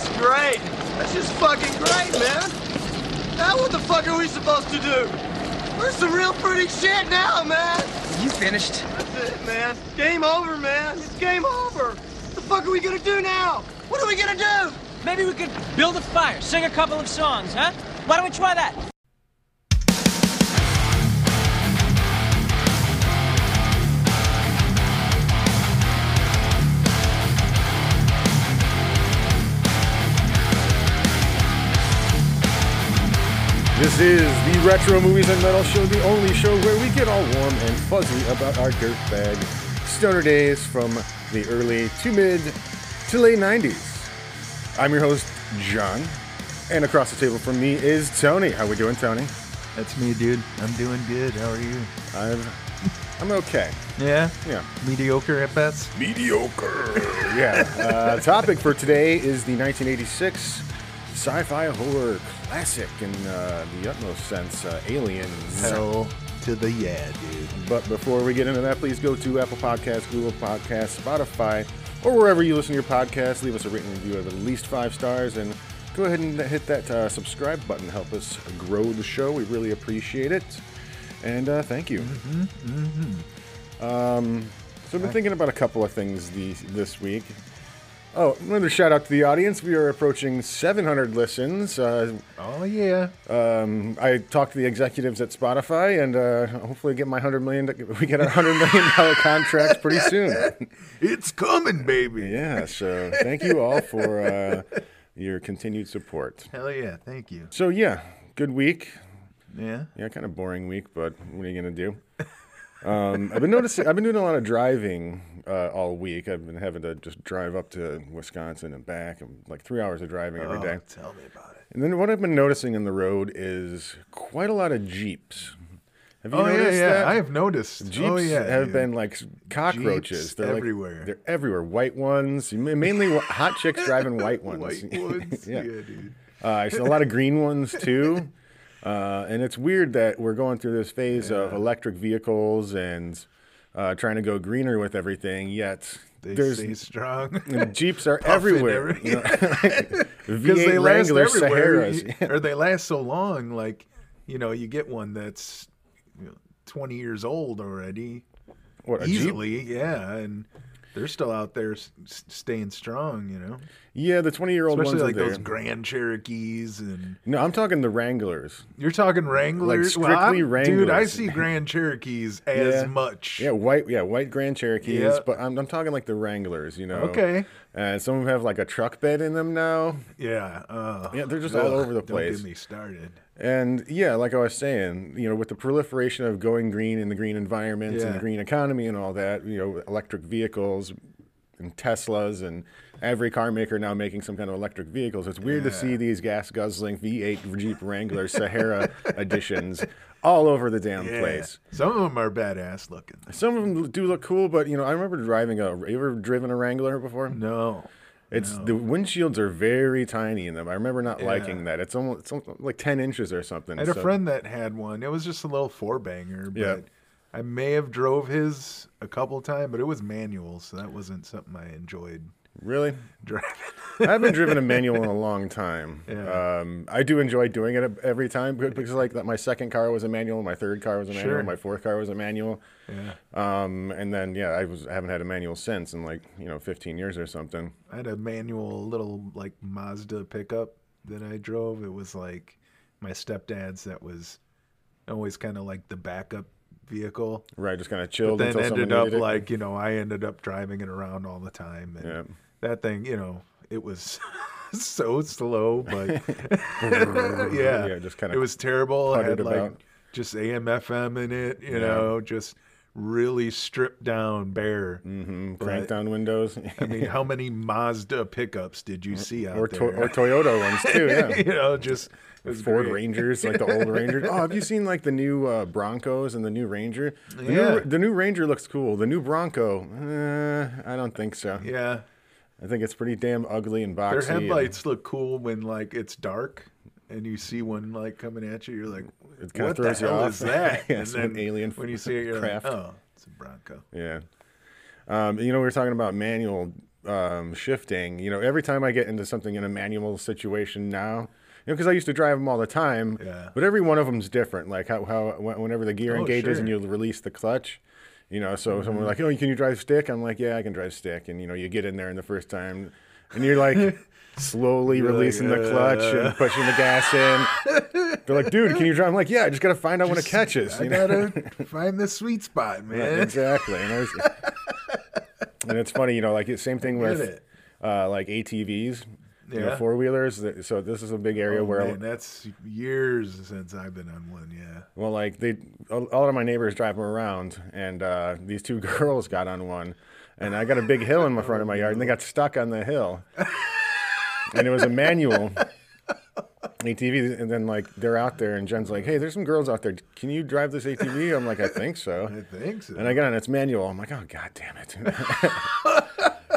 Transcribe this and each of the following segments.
That's great. That's just fucking great, man. Now what the fuck are we supposed to do? We're some real pretty shit now, man. You finished? That's it, man. Game over, man. It's game over. What the fuck are we gonna do now? What are we gonna do? Maybe we could build a fire, sing a couple of songs, huh? Why don't we try that? This is the Retro Movies and Metal Show, the only show where we get all warm and fuzzy about our dirtbag stoner days from the early to mid to late 90s. I'm your host, John, and across the table from me is Tony. How we doing, Tony? That's me, dude. I'm doing good. How are you? I'm, I'm okay. Yeah? Yeah. Mediocre at best? Mediocre. yeah. Uh, topic for today is the 1986 sci-fi horror classic in uh, the utmost sense, uh, Aliens. Hell to the yeah, dude. But before we get into that, please go to Apple Podcasts, Google Podcasts, Spotify, or wherever you listen to your podcast. Leave us a written review of at least five stars and go ahead and hit that uh, subscribe button. Help us grow the show. We really appreciate it. And uh, thank you. Um, so I've been thinking about a couple of things the, this week. Oh, another shout out to the audience. We are approaching 700 listens. Uh, Oh, yeah. um, I talked to the executives at Spotify, and uh, hopefully get my hundred million. We get our hundred million dollar contract pretty soon. It's coming, baby. Yeah. So thank you all for uh, your continued support. Hell yeah. Thank you. So yeah, good week. Yeah. Yeah, kind of boring week, but what are you gonna do? Um, I've been noticing. I've been doing a lot of driving uh, all week. I've been having to just drive up to Wisconsin and back, and like three hours of driving every Oh, day. tell me about it. And then what I've been noticing in the road is quite a lot of Jeeps. Have you Oh, yeah, noticed yeah. that? I have noticed. Jeeps oh, yeah. have dude. been like cockroaches. Jeeps they're like- everywhere. they're everywhere. White ones, mainly hot chicks driving white ones. White ones. yeah. yeah. dude. Uh, I see a lot of green ones too. Uh, and it's weird that we're going through this phase of electric vehicles and uh, trying to go greener with everything. Yet They there's stay strong. Jeeps are everywhere. every- you know? Because V8 they last everywhere. Saharas. Or they last so long. Like, you know, you get one that's you know, 20 years old already. What, a Jeep? easily, yeah, and they're still out there s- staying strong, you know. Yeah, the 20 year old ones Especially are like there. those Grand Cherokees, and no, I'm talking the Wranglers. you're talking Wranglers. strictly I'm- dude. I Wranglers. see Grand Cherokees as Yeah. much. Yeah, white. Yeah, white Grand Cherokees. Yeah. But I'm, I'm talking like the Wranglers. You know. Okay. And some of them have like a truck bed in them now. Yeah. Uh, Yeah, they're just all over the place. Don't get me started. And yeah, like I was saying, you know, with the proliferation of going green in the green environment and the green economy and all that, you know, electric vehicles and Teslas and every car maker now making some kind of electric vehicles. It's weird to see these gas guzzling V8 Jeep Wrangler Sahara editions all over the damn Yeah. place. Some of them are badass looking. Some of them do look cool, but you know, I remember driving a. You ever driven a Wrangler before? No. It's the windshields are very tiny in them. I remember not Yeah. liking that. It's almost, it's almost like ten inches or something. I had a friend that had one. It was just a little four banger, but Yeah. I may have drove his a couple times, but it was manual, so that wasn't something I enjoyed Really, driving. I haven't driven a manual in a long time. Yeah. Um, I do enjoy doing it every time because, like, my second car was a manual, my third car was a manual, Sure. my fourth car was a manual. yeah. Um, and then yeah, I was I haven't had a manual since in like you know 15 years or something. I had a manual little like Mazda pickup that I drove. It was like my stepdad's that was always kind of like the backup vehicle. Right, just kind of But chilled then until ended up like, you know, I ended up driving it around all the time. And Yeah. That thing, you know, it was so slow, but yeah, Yeah, just kinda it was terrible. It had like just AM FM in it, you Yeah. know, just really stripped down bare. Mhm, crank down windows. I mean, how many Mazda pickups did you see out or, to- there? or Toyota ones too. Yeah. you know, just Ford great. Rangers, like the old Rangers. Oh, have you seen like the new uh, Broncos and the new Ranger? The, Yeah. new, the new Ranger looks cool. The new Bronco, uh, I don't think so. Yeah, I think it's pretty damn ugly and boxy. their and headlights look cool when like it's dark and you see one like coming at you. You're like, It kinda what the throws you hell off. is that? Yeah, and some alien when you see it, you're craft. like, oh, it's a Bronco. Yeah. Um, you know, we were talking about manual um, shifting. You know, every time I get into something in a manual situation now, you know, because I used to drive them all the time. Yeah. But every one of them's different. Like how, how whenever the gear Oh, engages and sure. Mm-hmm. you release the clutch. You know, so someone like, oh, can you drive stick? I'm like, yeah, I can drive stick. And you know, you get in there in the first time, and you're like slowly You're like, releasing the clutch uh. and pushing the gas in. They're like, dude, can you drive? I'm like, yeah, I just gotta find out when it catches. I you know? gotta find the sweet spot, man. Exactly. And, was, and it's funny, you know, like same thing with uh, like ATVs, you know, Yeah. four wheelers. So this is a big area Oh, where, man, that's years since I've been on one. Yeah. well, like they, a a lot of my neighbors drive them around, and uh, these two girls got on one, and I got a big hill in my front of my yard, and they got stuck on the hill, and it was a manual. ATV, and then like they're out there, and Jen's like, "Hey, there's some girls out there. Can you drive this ATV?" I'm like, "I think so." I think so. And I got on its manual. I'm like, oh god damn it.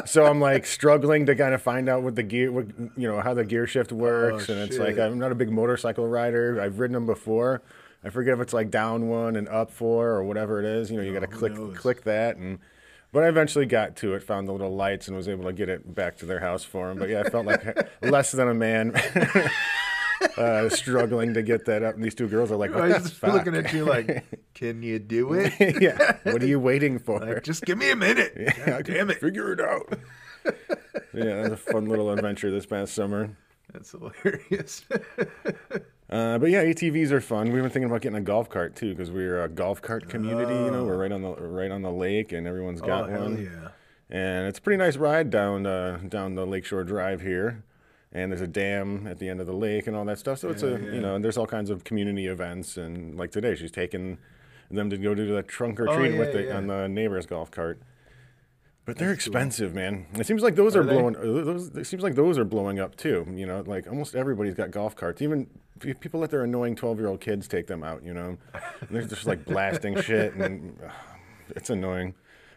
So I'm like struggling to kind of find out what the gear, what, you know, how the gear shift works. Oh, and it's like. I'm not a big motorcycle rider. I've ridden them before. I forget if it's like down one and up four or whatever it is. You know, you got to oh, click knows? click that and. But I eventually got to it, found the little lights, and was able to get it back to their house for them. But yeah, I felt like less than a man, uh, struggling to get that up. And these two girls are like, I "What was just fuck?" looking at you like, can you do it? yeah, what are you waiting for? Like, just give me a minute. Yeah, damn it. Figure it out. yeah, that was a fun little adventure this past summer. That's hilarious. Uh, but yeah, ATVs are fun. We've been thinking about getting a golf cart too, because we're a golf cart community. You know, we're right on the right on the lake, and everyone's got oh, one. yeah. And it's a pretty nice ride down uh, down the Lakeshore Drive here. And there's a dam at the end of the lake and all that stuff. So it's a Yeah, yeah. you know, and there's all kinds of community events. And like today, she's taking them to go do the trunk or Oh, treat yeah, with the yeah. on the neighbor's golf cart. But they're expensive, man. It seems like those are, Are blowing. uh, Those it seems like those are blowing up too. You know, like almost everybody's got golf carts. Even people let their annoying twelve-year-old kids take them out. You know, and they're just like blasting shit, and uh, it's annoying.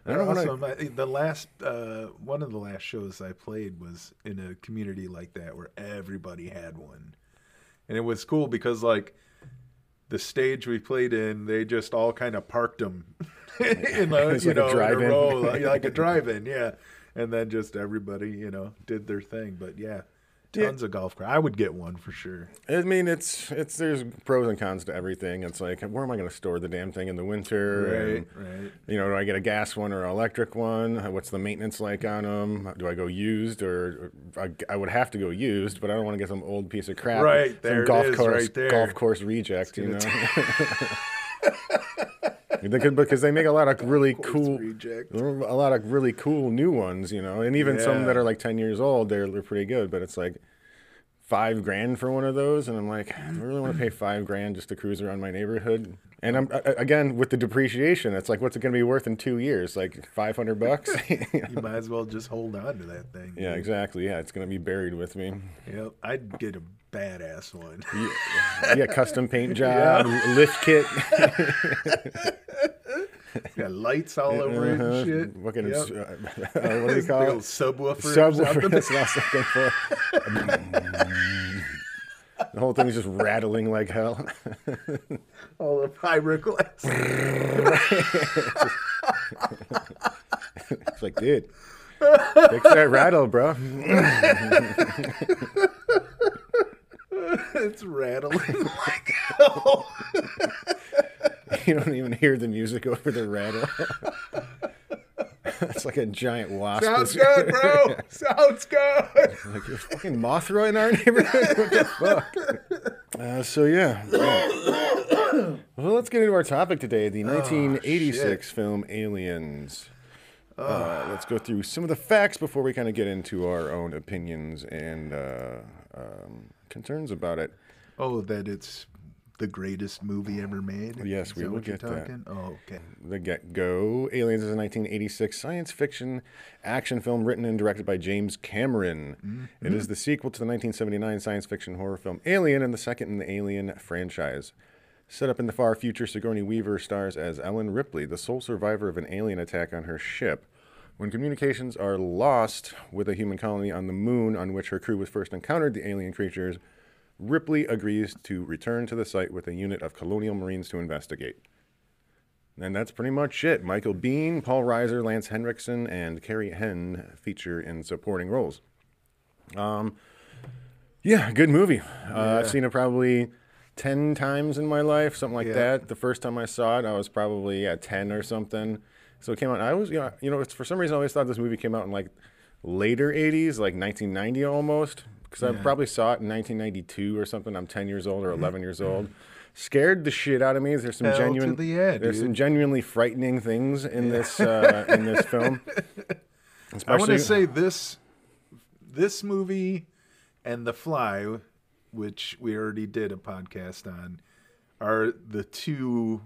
I don't wanna- awesome. I, the last uh, one of the last shows I played was in a community like that where everybody had one, and it was cool because like the stage we played in, they just all kind of parked them in a, you like a know in a row like, like a drive-in, yeah. And then just everybody, you know, did their thing. But yeah, Yeah. tons of golf cart. I would get one for sure. I mean, it's it's there's pros and cons to everything. It's like, where am I going to store the damn thing in the winter? Right, And, right. You know, do I get a gas one or an electric one? What's the maintenance like on them? Do I go used or, or I, I would have to go used, but I don't want to get some old piece of crap. Right, some there it golf is, course right there. golf course reject. You know, gonna They could- because they make a lot of really cool. reject. A lot of really cool new ones, you know, and even some that are like ten years old, they're they're pretty good. But it's like five grand for one of those, and I'm like, I really want to pay five grand just to cruise around my neighborhood? And I'm again with the depreciation, it's like, what's it going to be worth in two years? Like five hundred bucks? You might as well just hold on to that thing. yeah, dude. exactly. Yeah, it's going to be buried with me. Yep, I'd get a badass one. Yeah, custom paint job, lift kit, Got lights all over it uh-huh, and shit. fucking, Yep. uh, uh, what do you call it? subwoofer. Subwoofer. That's was looking for. the whole thing's just rattling like hell. all the fiberglass. It's like, dude, fix that rattle, bro. it's rattling like hell. You don't even hear the music over the rattle. it's like a giant wasp. Sounds good, bro. Sounds good. Like you're fucking Mothra in our neighborhood. What the fuck? Uh, so yeah. yeah. Well, let's get into our topic today: the 1986 film Aliens. Uh, let's go through some of the facts before we kind of get into our own opinions and uh, um, concerns about it. Oh, that it's the greatest movie ever made. Yes, Is we will get that. Oh, okay. The Get Go. Aliens is a 1986 science fiction action film written and directed by James Cameron. It is mm-hmm. the sequel to the 1979 science fiction horror film Alien and the second in the Alien franchise. Set up in the far future, Sigourney Weaver stars as Ellen Ripley, the sole survivor of an alien attack on her ship. When communications are lost with a human colony on the moon on which her crew was first encountered the alien creatures, Ripley agrees to return to the site with a unit of colonial marines to investigate. And that's pretty much it. Michael Biehn, Paul Reiser, Lance Henriksen, and Carrie Henn feature in supporting roles. Um, yeah, good movie. Uh, I've seen it probably 10 times in my life, something like Yeah. that. The first time I saw it, I was probably at 10 or something. So it came out, I was, you know, you know, it's, for some reason, I always thought this movie came out in like later 80s, like 1990 almost. Because I probably saw it in 1992 or something. I'm 10 years old or 11 years old. Scared the shit out of me. There's some Hell genuine, the yeah, there's some genuinely frightening things in this uh, in this film. I want to say this this movie and The Fly, which we already did a podcast on, are the two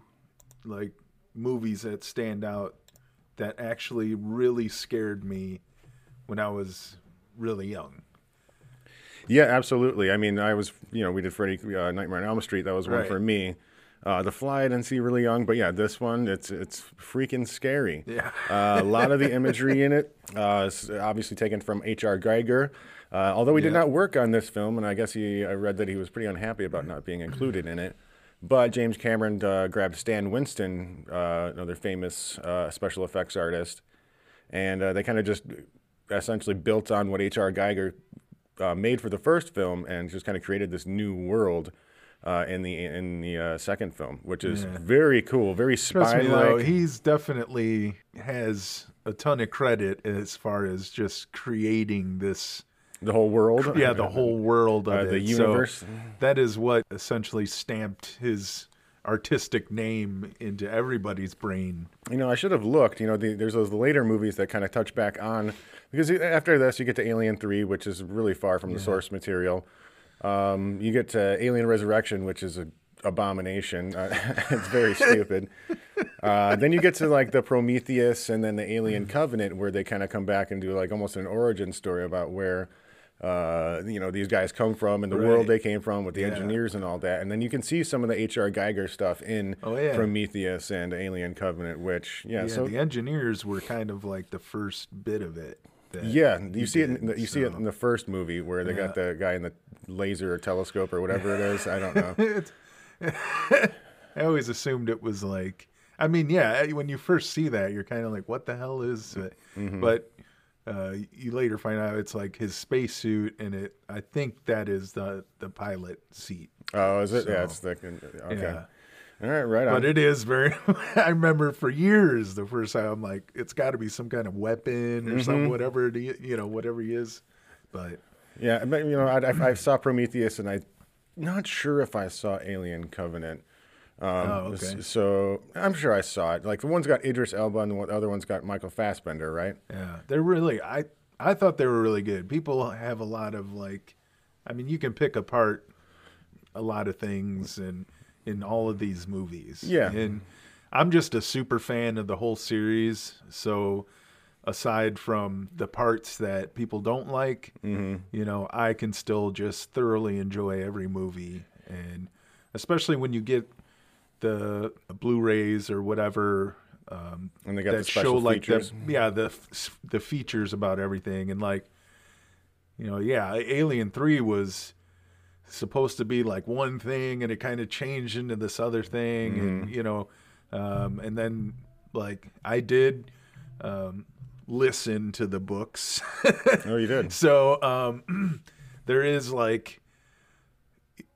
like movies that stand out that actually really scared me when I was really young. Yeah, absolutely. I mean, I was, you know, we did Freddy uh, Nightmare on Elm Street. That was one Right. for me. Uh, the Fly I didn't see really young, but yeah, this one it's it's freaking scary. Yeah. uh, a lot of the imagery in it, uh, is obviously taken from H.R. Giger. Uh, although he did not work on this film, and I guess he I read that he was pretty unhappy about not being included in it. But James Cameron uh, grabbed Stan Winston, uh, another famous uh, special effects artist, and uh, they kind of just essentially built on what H.R. Giger uh, made for the first film, and just kind of created this new world uh, in the in the uh, second film, which is very cool, very Trust spy-like. he's definitely has a ton of credit as far as just creating this the whole world, yeah the whole world of Uh, it. the So universe. that is what essentially stamped his artistic name into everybody's brain. You know, I should have looked. You know, the, there's those later movies that kind of touch back on because after this you get to Alien Three, which is really far from the source material. Um, you get to Alien Resurrection, which is an abomination. Uh, it's very stupid. Uh, then you get to like the Prometheus and then the Alien Covenant, where they kind of come back and do like almost an origin story about where. Uh, you know these guys come from and the world they came from with the Yeah. engineers and all that, and then you can see some of the H.R. Giger stuff in Oh, yeah. Prometheus and Alien Covenant, which yeah, Yeah, so the engineers were kind of like the first bit of it. yeah, you see it. In the, you see it in the first movie where they got the guy in the laser or telescope or whatever it is. I don't know. I always assumed it was like. I mean, yeah, when you first see that, you're kind of like, "What the hell is?" it? Mm-hmm. But uh, you later find out it's like his spacesuit, and it. I think that is the the pilot seat. Oh, is it? yeah, it's the okay. Yeah. All right, right on. But it is very. I remember for years the first time I'm like, it's got to be some kind of weapon or Mm-hmm. some whatever it is, you know whatever he is. But yeah, you know, I, I, I saw Prometheus, and I'm not sure if I saw Alien Covenant. Um, Oh, okay. So I'm sure I saw it. Like the one's got Idris Elba, and the other one's got Michael Fassbender, right? Yeah, they're really. I I thought they were really good. People have a lot of like, I mean, you can pick apart a lot of things in in all of these movies. Yeah. and I'm just a super fan of the whole series. So aside from the parts that people don't like, Mm-hmm. you know, I can still just thoroughly enjoy every movie, and especially when you get the Blu-rays or whatever um, And they got that the show like features. the yeah the the features about everything and like you know yeah Alien Three was supposed to be like one thing and it kind of changed into this other thing and Mm-hmm. you know um, and then like I did um, listen to the books Oh, you did. so um, there is like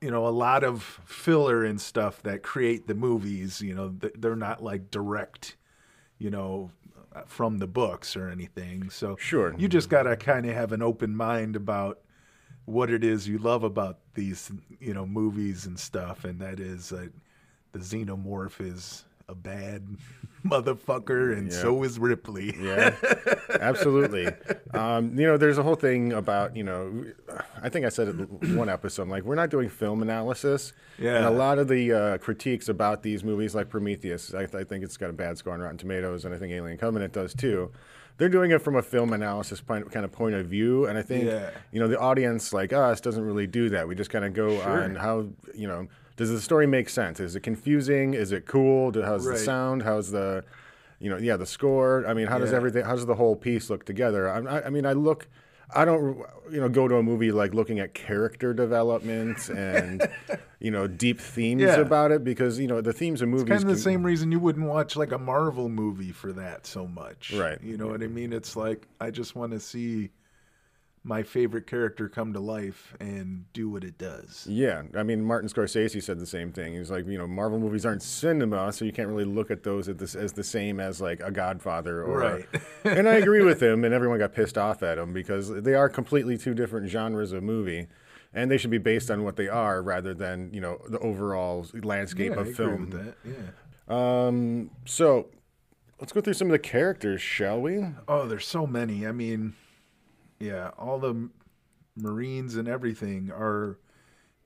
you know a lot of filler and stuff that create the movies you know they're not like direct you know from the books or anything so Sure. you just got to kind of have an open mind about what it is you love about these you know movies and stuff and that is uh, the xenomorph is a bad motherfucker and Yeah. so is ripley Yeah, absolutely. Um, you know, there's a whole thing about you know, I think I said it one episode. Like, we're not doing film analysis. Yeah. And a lot of the uh, critiques about these movies, like Prometheus, I, I think it's got a bad score on Rotten Tomatoes, and I think Alien Covenant does too. They're doing it from a film analysis point, kind of point of view, and I think Yeah. you know the audience like us doesn't really do that. We just kind of go on how you know does the story make sense? Is it confusing? Is it cool? Do, how's Right. the sound? How's the you know, yeah, the score. I mean, how does everything? How does the whole piece look together? I, I, I mean, I look, I don't, you know, go to a movie like looking at character development and, you know, deep themes Yeah. about it because you know the themes of movies. Kind of the can- same reason you wouldn't watch like a Marvel movie for that so much. Right. You know what I mean? It's like I just want to see my favorite character come to life and do what it does. Yeah, I mean, Martin Scorsese said the same thing. He's like, you know, Marvel movies aren't cinema, so you can't really look at those as the, as the same as like a Godfather or. Right. and I agree with him, and everyone got pissed off at him because they are completely two different genres of movie, and they should be based on what they are rather than you know the overall landscape Yeah, I of agree film. with that. Yeah. Um, so let's go through some of the characters, shall we? Oh, there's so many. I mean, yeah, all the Marines and everything are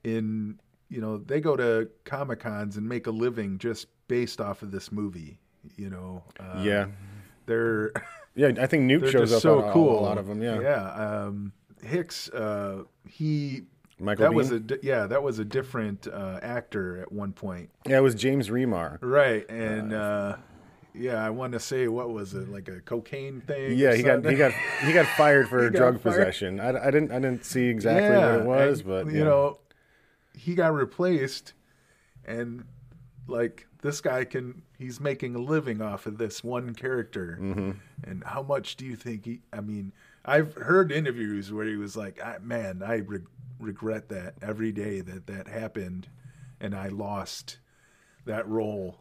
in, you know, they go to Comic Cons and make a living just based off of this movie. You know, uh, yeah, they're yeah. I think Newt shows up so on a- cool. a lot of them. Yeah, yeah. Um, Hicks, uh, he Michael that was a yeah that was a different uh, actor at one point, yeah. It was James Remar. right? And uh, yeah, I want to say what was it like a cocaine thing? Yeah, he got he got he got fired for drug fired. possession. I, I didn't I didn't see exactly what it was, and, but you yeah. know, he got replaced, and like this guy can, he's making a living off of this one character. Mm-hmm. And how much do you think he? I mean, I've heard interviews where he was like, I, "Man, I re- regret that every day that that happened, and I lost that role."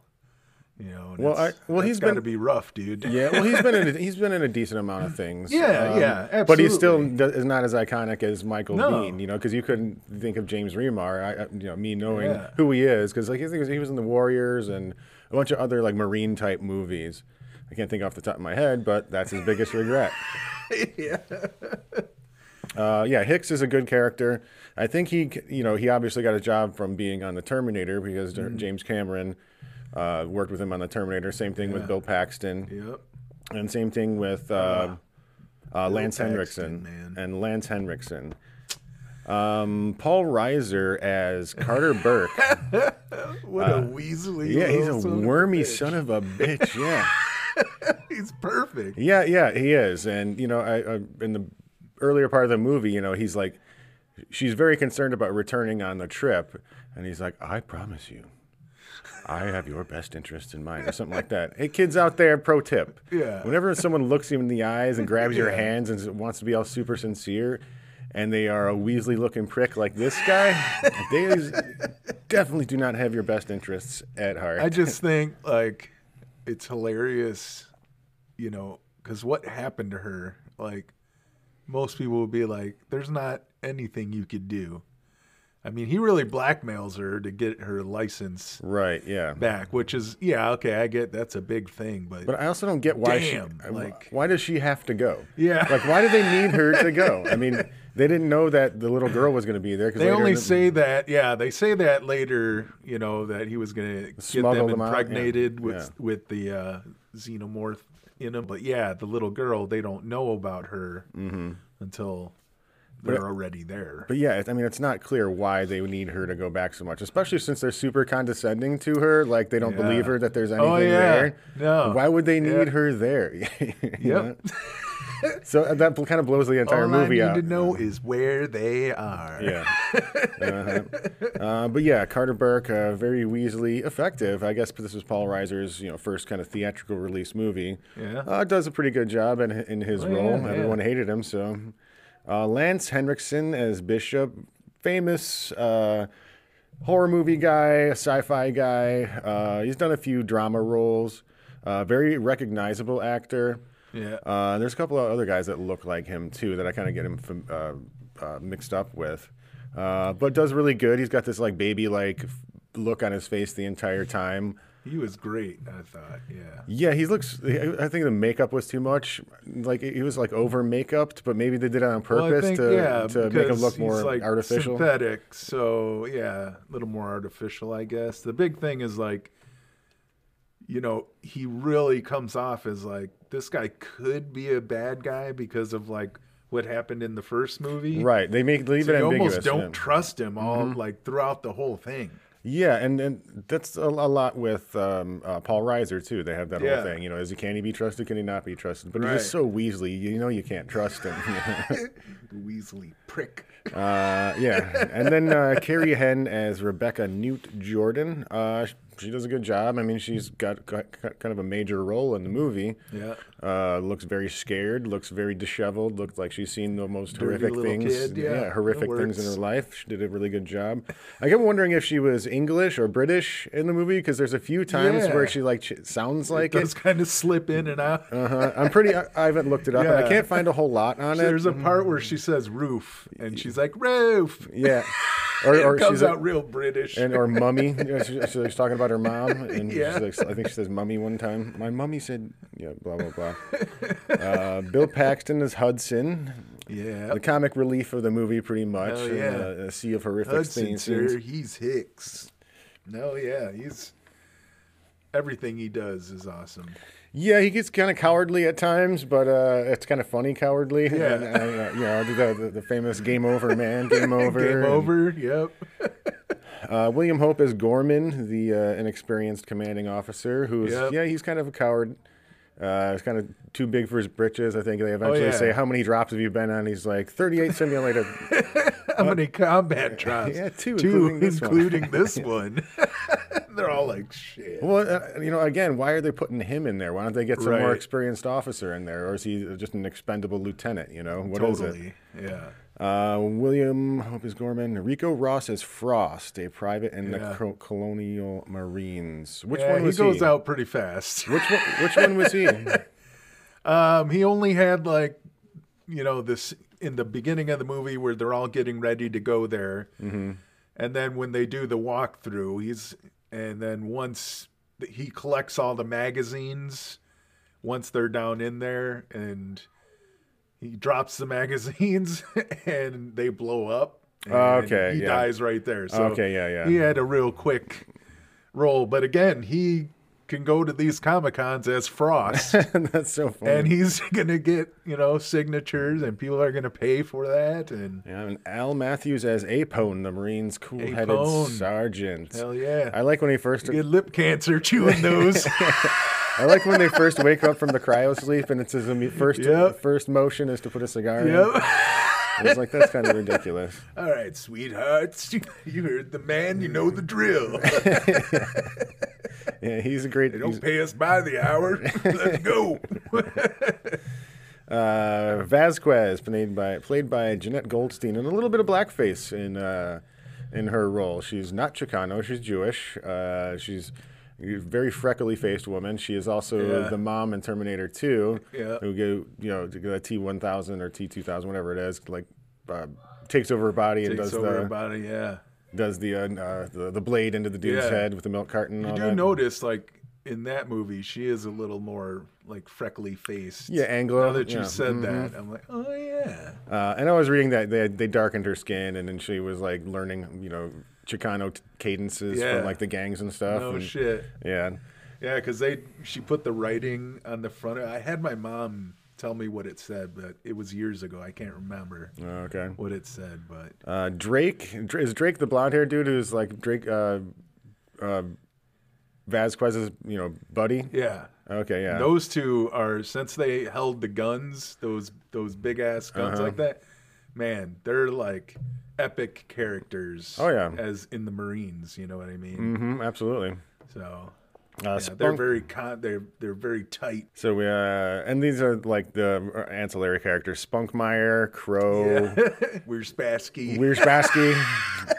You know, and Well, I- well, he's got to be rough, dude. yeah, well, he's been in a, he's been in a decent amount of things. Yeah, yeah, But he still is not as iconic as Michael No. Biehn, you know, because you couldn't think of James Remar. I, I- you know, me knowing Yeah. who he is, because like he was, he was in the Warriors and a bunch of other like Marine type movies. I can't think off the top of my head, but that's his biggest regret. yeah. Uh, yeah, Hicks is a good character. I think he, you know, he obviously got a job from being on the Terminator because Mm-hmm. James Cameron uh, worked with him on the Terminator. Same thing with Bill Paxton, Yep. and same thing with uh, uh, Lance Paxton, Henriksen man. and Lance Henriksen. Um, Paul Reiser as Carter Burke. What a weaselly. Uh, yeah, he's a wormy son of a bitch. Yeah. He's perfect. Yeah, yeah, he is. And you know, I, I in the earlier part of the movie, you know, he's like, she's very concerned about returning on the trip, and he's like, "I promise you, I have your best interest in mind," or something like that. Hey, kids out there, pro tip: Yeah. whenever someone looks you in the eyes and grabs your Yeah. hands and wants to be all super sincere. And they are a Weasley-looking prick like this guy. they definitely do not have your best interests at heart. I just think like it's hilarious, you know, because what happened to her? Like most people would be like, "There's not anything you could do." I mean, he really blackmails her to get her license right? Yeah. back, which is yeah, okay, I get that's a big thing, but, But I also don't get why Damn, she like- why does she have to go? Yeah. Like why do they need her to go? I mean, they didn't know that the little girl was going to be there. they only the- say that yeah, they say that later, you know, that he was gonna get Smuggle them them out, yeah. impregnated with Yeah. with the uh, xenomorph in them. But yeah, the little girl, they don't know about her until they're already there. But yeah, I mean, it's not clear why they need her to go back so much, especially since they're super condescending to her. Like they don't Yeah. believe her that there's anything Oh, yeah. there. No. Why would they need Yeah. her there? Yep. So uh, that kind of blows the entire All movie I need out. to know is where they are. Yeah. uh-huh. uh, but yeah, Carter Burke, uh, very Weasley effective. I guess this was Paul Reiser's you know first kind of theatrical release movie. Yeah. Uh, does a pretty good job in, in his Oh, role. yeah, yeah. Everyone hated him. So uh, Lance Henriksen as Bishop, famous. Uh, Horror movie guy, sci-fi guy. Uh, he's done a few drama roles. Uh, very recognizable actor. Yeah. Uh, there's a couple of other guys that look like him too that I kind of get him fam- uh, uh, mixed up with. Uh, but does really good. He's got this like baby like look on his face the entire time. He was great, I thought. Yeah. Yeah, he looks. I think the makeup was too much. Like he was like over makeuped, but maybe they did it on Well, purpose think, to yeah, to make him look more like artificial. synthetic. So yeah, a little more artificial, I guess. The big thing is like, you know, he really comes off as like this guy could be a bad guy because of like what happened in the first movie. Right? They make leave So it you ambiguous. almost don't yeah. Mm-hmm. trust him all like throughout the whole thing. Yeah, and, and that's a, a lot with um, uh, Paul Reiser too. They have that Yeah. whole thing. You know, is he can he be trusted? Can he not be trusted? But he's just so Weasley. You know, you can't trust him. Weasley prick. uh, yeah, and then uh, Carrie Henn as Rebecca Newt Jordan. Sh- she does a good job. I mean, she's got, got kind of a major role in the movie. Yeah. Uh, looks very scared. Looks very disheveled. Looks like she's seen the most Dirty horrific things. kid, yeah, horrific things in her life. She did a really good job. I kept wondering if she was English or British in the movie because there's a few times Yeah. where she like ch- sounds like It it. does kind of slip in and out. Uh-huh. I'm pretty. I, I haven't looked it up, and I can't find a whole lot on it. There's a part where she says roof, and she's like roof. yeah, or, It or comes she's a- out real British. and or mummy. You know, she- she's talking about her mom, and Yeah. like, I think she says mummy one time. My mummy said, yeah, blah blah blah. uh, Bill Paxton is Hudson. yeah. The comic relief of the movie, pretty much. Hell in yeah. a, a sea of horrific Hudson, sir, he's Hicks. No, yeah, he's everything he does is awesome. Yeah, he gets kind of cowardly at times, but uh, it's kind of funny cowardly. Yeah. And, uh, you know, the, the, the famous game over, man, game over. Game and, over. Yep. Uh, William Hope is Gorman, the uh, inexperienced commanding officer, who's Yep. yeah, he's kind of a coward. Uh, he's kind of too big for his britches. I think they eventually Oh, yeah. say, "How many drops have you been on?" He's like, "38 simulated." How many combat drops? Yeah, two, Two, including this one. including this one. They're all like shit. well, uh, you know, again, why are they putting him in there? Why don't they get some more experienced officer in there, or is he just an expendable lieutenant? You know, what is it? totally. Yeah. Uh, William Hope is Gorman. Ricco Ross is Frost, a private in the Yeah. co- Colonial Marines. Which yeah, one was he he goes out pretty fast. Which one? Which one was he? Um, he only had like, you know, this in the beginning of the movie where they're all getting ready to go there, mm-hmm. and then when they do the walkthrough, he's and then once he collects all the magazines, once they're down in there, and he drops the magazines, and they blow up. Oh, and Okay, he yeah. dies right there. So Okay, yeah, yeah. He had a real quick role, but again, he can go to these comic cons as Frost. That's so funny. and he's gonna get you know signatures and people are gonna pay for that and Yeah, and Al Matthews as Apone, the Marines' cool-headed Apone. sergeant. hell yeah I like when he first. get lip cancer chewing those I like when they first wake up from the cryo sleep, and it's his first Yep. first motion is to put a cigar in. yep I was like, that's kind of ridiculous. all right sweethearts you heard the man you know the drill Yeah, he's a great. they don't pay us by the hour let's go Uh, Vasquez, played by played by Jenette Goldstein, and a little bit of blackface in uh, in her role. She's not Chicano; she's Jewish. Uh, she's very freckly faced woman. She is also Yeah. the mom in Terminator Two, Yeah. who go you know to T one thousand or T two thousand, whatever it is, like uh, takes over her body and does over the about it yeah does the, uh, uh, the the blade into the dude's Yeah. head with the milk carton. You do that. notice like in that movie she is a little more like freckly faced Yeah, Anglo. now that you yeah. said Mhm. that i'm like oh yeah Uh, and I was reading that they they darkened her skin, and then she was like learning, you know, Chicano t- cadences Yeah. from like the gangs and stuff. no and- shit Yeah, Yeah, because they she put the writing on the front. I had my mom tell me what it said, but it was years ago. I can't remember okay. what it said, but Uh, Drake is Drake the blonde haired dude who's like Drake uh, uh, Vasquez's, you know, buddy. yeah. Okay, yeah. Those two are since they held the guns, those those big ass guns Uh-huh. like that. Man, they're like epic characters. Oh, yeah. as in the Marines. You know what I mean? hmm absolutely. So Uh, yeah, they're very con- they're they're very tight. so we uh, and these are like the ancillary characters: Spunkmeyer, Crow, We're Spassky. Wierspassky,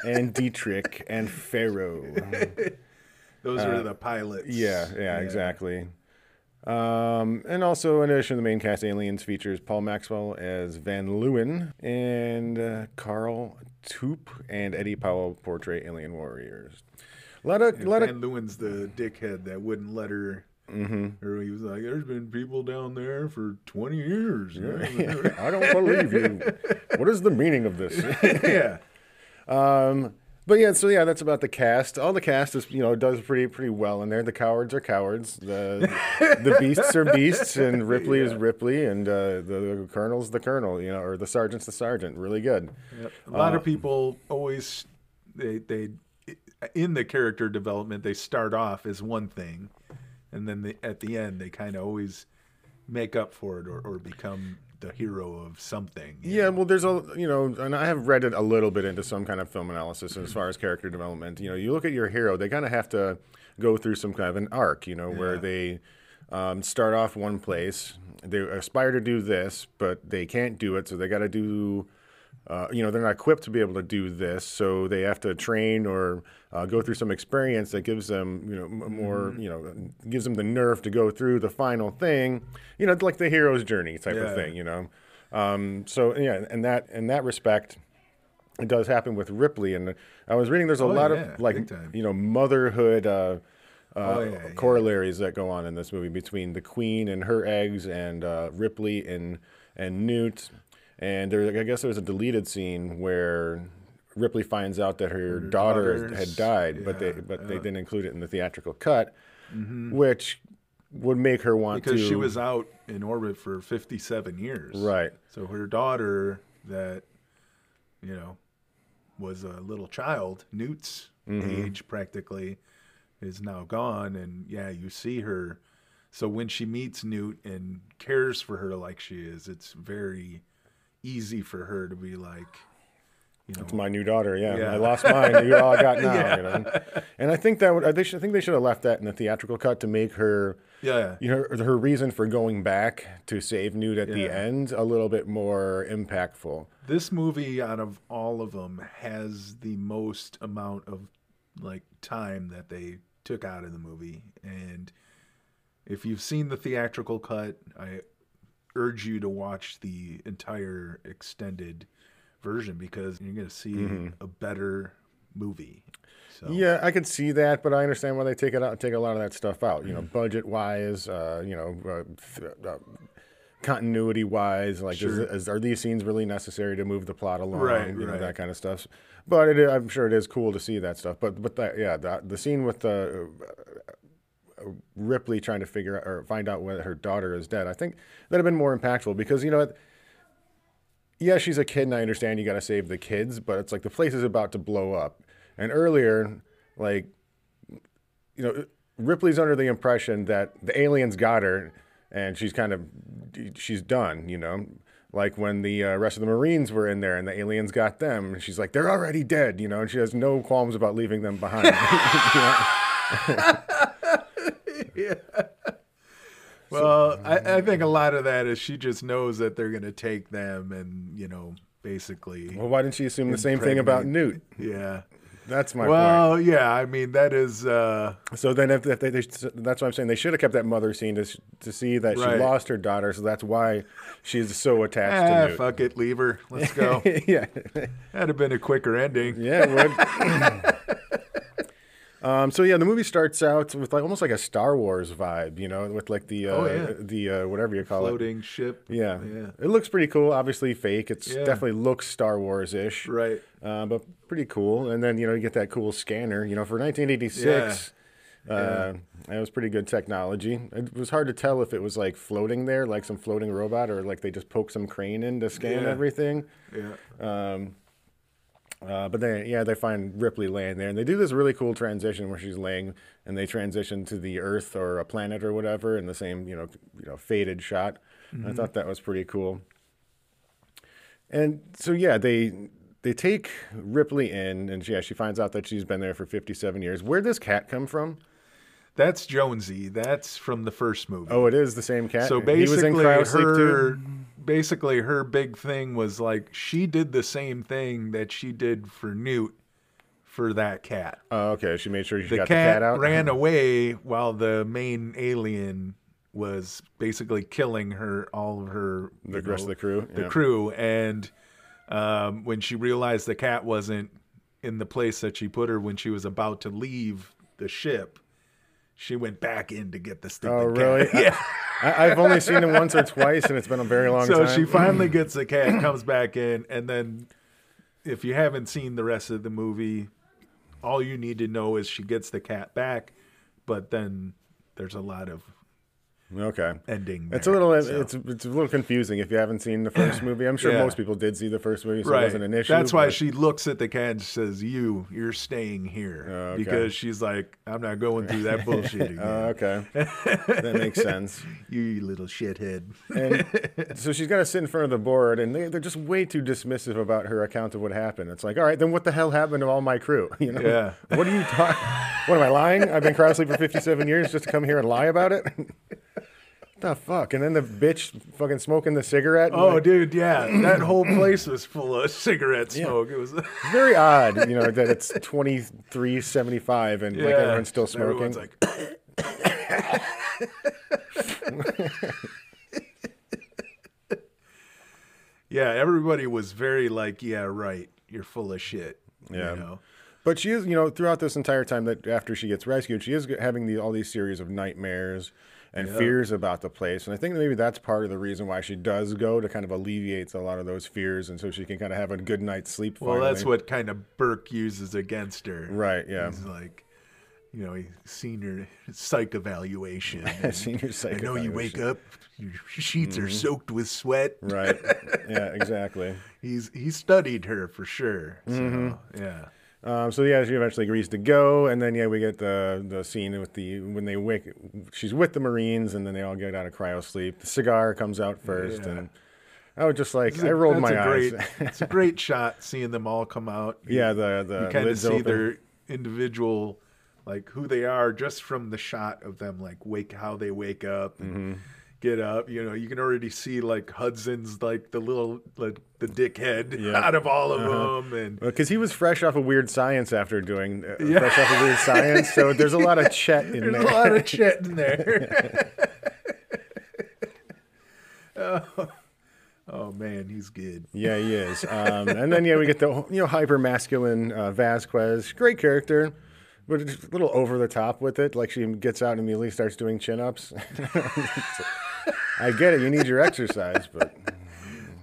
and Dietrich, and Pharaoh. Those are the pilots. Uh, Yeah, yeah, exactly. Um, and also, in addition to the main cast, Aliens features Paul Maxwell as Van Leeuwen and uh, Carl Toop and Eddie Powell portray alien warriors. A And lot of, Van Leeuwen's the dickhead that wouldn't let her. Mm-hmm. Or he was like, "There's been people down there for 20 years." I don't believe you. What is the meaning of this? yeah, Um, but yeah, so yeah, that's about the cast. All the cast is, you know, does pretty pretty well in there. The cowards are cowards. The the beasts are beasts, and Ripley is Ripley, and uh, the, the colonel's the colonel, you know, or the sergeant's the sergeant. Really good. Yep. a lot of people always they they in the character development they start off as one thing, and then they, at the end they kind of always make up for it or, or become the hero of something. Yeah, know? well, there's a you know, and I have read it a little bit into some kind of film analysis as far as character development. You know, you look at your hero; they kind of have to go through some kind of an arc. You know, where they um, start off one place, they aspire to do this, but they can't do it, so they got to do. Uh, you know, they're not equipped to be able to do this, so they have to train or uh, go through some experience that gives them, you know, m- more, you know, gives them the nerve to go through the final thing. You know, like the hero's journey type of thing. You know, um, so yeah, and that in that respect, it does happen with Ripley. And I was reading there's a Oh, lot yeah, of like you know motherhood uh, uh, Oh, yeah, yeah. corollaries that go on in this movie between the Queen and her eggs and uh, Ripley and and Newt. And there, I guess there was a deleted scene where Ripley finds out that her, daughter had daughter's- died, but they yeah, but they didn't include it in the theatrical cut, which would make her want because to because she was out in orbit for 57 years. right. So her daughter, that you know, was a little child, Newt's Mm-hmm. age practically, is now gone, and yeah, you see her. So when she meets Newt and cares for her like she is, it's very easy for her to be like, you know, It's my new daughter. Yeah, Yeah. I lost mine. You all I got now. You know, and I think that would, I think- I think they should have left that in the theatrical cut to make her, yeah, you know, her, her reason for going back to save Newt at the end a little bit more impactful. this movie out of all of them has the most amount of like time that they took out of the movie and if you've seen the theatrical cut i urge you to watch the entire extended version because you're going to see a better movie so Yeah, I can see that, but I understand why they take it out, take a lot of that stuff out. You know, budget wise, uh, you know, uh, th- uh, continuity wise, like Sure. is, are these scenes really necessary to move the plot along? Right, you know, right. that kind of stuff. But it, is- I'm sure it is cool to see that stuff. But but that yeah, the, the scene with the uh, Ripley trying to figure out or find out whether her daughter is dead, I think that'd have been more impactful because you know. what? yeah, she's a kid, and I understand you got to save the kids, but it's like the place is about to blow up. And earlier, like, you know, Ripley's under the impression that the aliens got her, and she's kind of, she's done, you know. Like when the uh, rest of the Marines were in there and the aliens got them, and she's like, they're already dead, you know, and she has no qualms about leaving them behind. Well I, I think a lot of that is she just knows that they're going to take them and you know basically Well, why didn't she assume the same thing about Newt? yeah That's my point. well yeah i mean that is uh So then, if, if they, they, that's what I'm saying. They should have kept that mother scene to, to see that she lost her daughter. So that's why she's so attached Ah, to Newt. fuck it, leave her. Let's go. yeah, That'd have been a quicker ending. yeah, it would. um, so yeah, the movie starts out with like almost like a Star Wars vibe, you know, with like the uh, Oh, yeah. the uh, whatever you call it. Floating ship. Yeah. Yeah. it looks pretty cool. Obviously fake. It's Yeah. definitely looks Star Wars ish, Right. uh, but pretty cool. And then you know you get that cool scanner. You know, for 1986. Uh, That was pretty good technology. It was hard to tell if it was like floating there, like some floating robot, or like they just poked some crane in to scan Yeah. everything. Yeah. Uh, but then, yeah, they find Ripley laying there, and they do this really cool transition where she's laying, and they transition to the Earth or a planet or whatever in the same, you know, you know, faded shot. I thought that was pretty cool. And so, yeah, they they take Ripley in, and yeah, she finds out that she's been there for 57 years. Where'd this cat come from? That's Jonesy. That's from the first movie. Oh, it is the same cat. so basically, He was in Cryosleep too? Basically her big thing was like she did the same thing that she did for Newt for that cat. Oh, okay. She made sure she the got cat, the cat out. ran away while the main alien was basically killing her all of her The rest of the crew, the yeah. crew and um, when she realized the cat wasn't in the place that she put her when she was about to leave the ship she went back in to get the stupid Oh, cat. really? yeah I, I've only seen him once or twice, and it's been a very long so time. So she finally gets the cat comes back in and then if you haven't seen the rest of the movie all you need to know is she gets the cat back but then there's a lot of Okay. ending. It's a little so. it's it's a little confusing if you haven't seen the first movie. I'm sure Yeah. most people did see the first movie, so it wasn't an issue. That's why she looks at the cat and says, "You, you're staying here," Oh, okay. because she's like, "I'm not going through that bullshit again." Oh, okay. that makes sense. you little shithead. And so she's got to sit in front of the board, and they, they're just way too dismissive about her account of what happened. It's like, all right, then what the hell happened to all my crew? You know? Yeah. What are you talking? What am I lying? I've been cryo sleep for 57 years just to come here and lie about it. The fuck? And then the bitch fucking smoking the cigarette. Oh, Like, dude, yeah, that whole place was full of cigarette smoke. It was, very odd, you know, that it's 23.75 and like everyone's still smoking. Everyone's like, yeah, everybody was very like, yeah, right, you're full of shit. Yeah. You know? But she is, you know, throughout this entire time that after she gets rescued, she is having the, all these series of nightmares and fears about the place. And I think maybe that's part of the reason why she does go to kind of alleviate a lot of those fears, and so she can kind of have a good night's sleep. Well, that's what kind of Burke uses against her. Right, yeah. He's like, you know, seen psych evaluation. Senior psych I know you wake up, your sheets are soaked with sweat. Right. Yeah. Exactly. He's he studied her for sure. So Mm-hmm. yeah. Um, so yeah, she eventually agrees to go, and then yeah, we get the the scene with the when they wake. She's with the Marines, and then they all get out of cryo sleep. The cigar comes out first, Yeah. and I was just like, a- I rolled my eyes. great, it's a great shot seeing them all come out. yeah, the the you kind of see open. their individual, like who they are, just from the shot of them, like wake how they wake up and Mm-hmm. Get up. You know, you can already see like Hudson's like the little like the dickhead Yeah. Uh-huh. out of all of them, and Because he was fresh off of Weird Science after doing uh, Yeah. fresh off of Weird Science, so there's a lot of Chet in there's there. a lot of shit in there. oh, oh man, he's good. yeah, he is. Um, and then yeah, we get the you know hyper masculine uh, Vasquez, great character, but a little over the top with it. Like she gets out and immediately starts doing chin ups. I get it, you need your exercise, but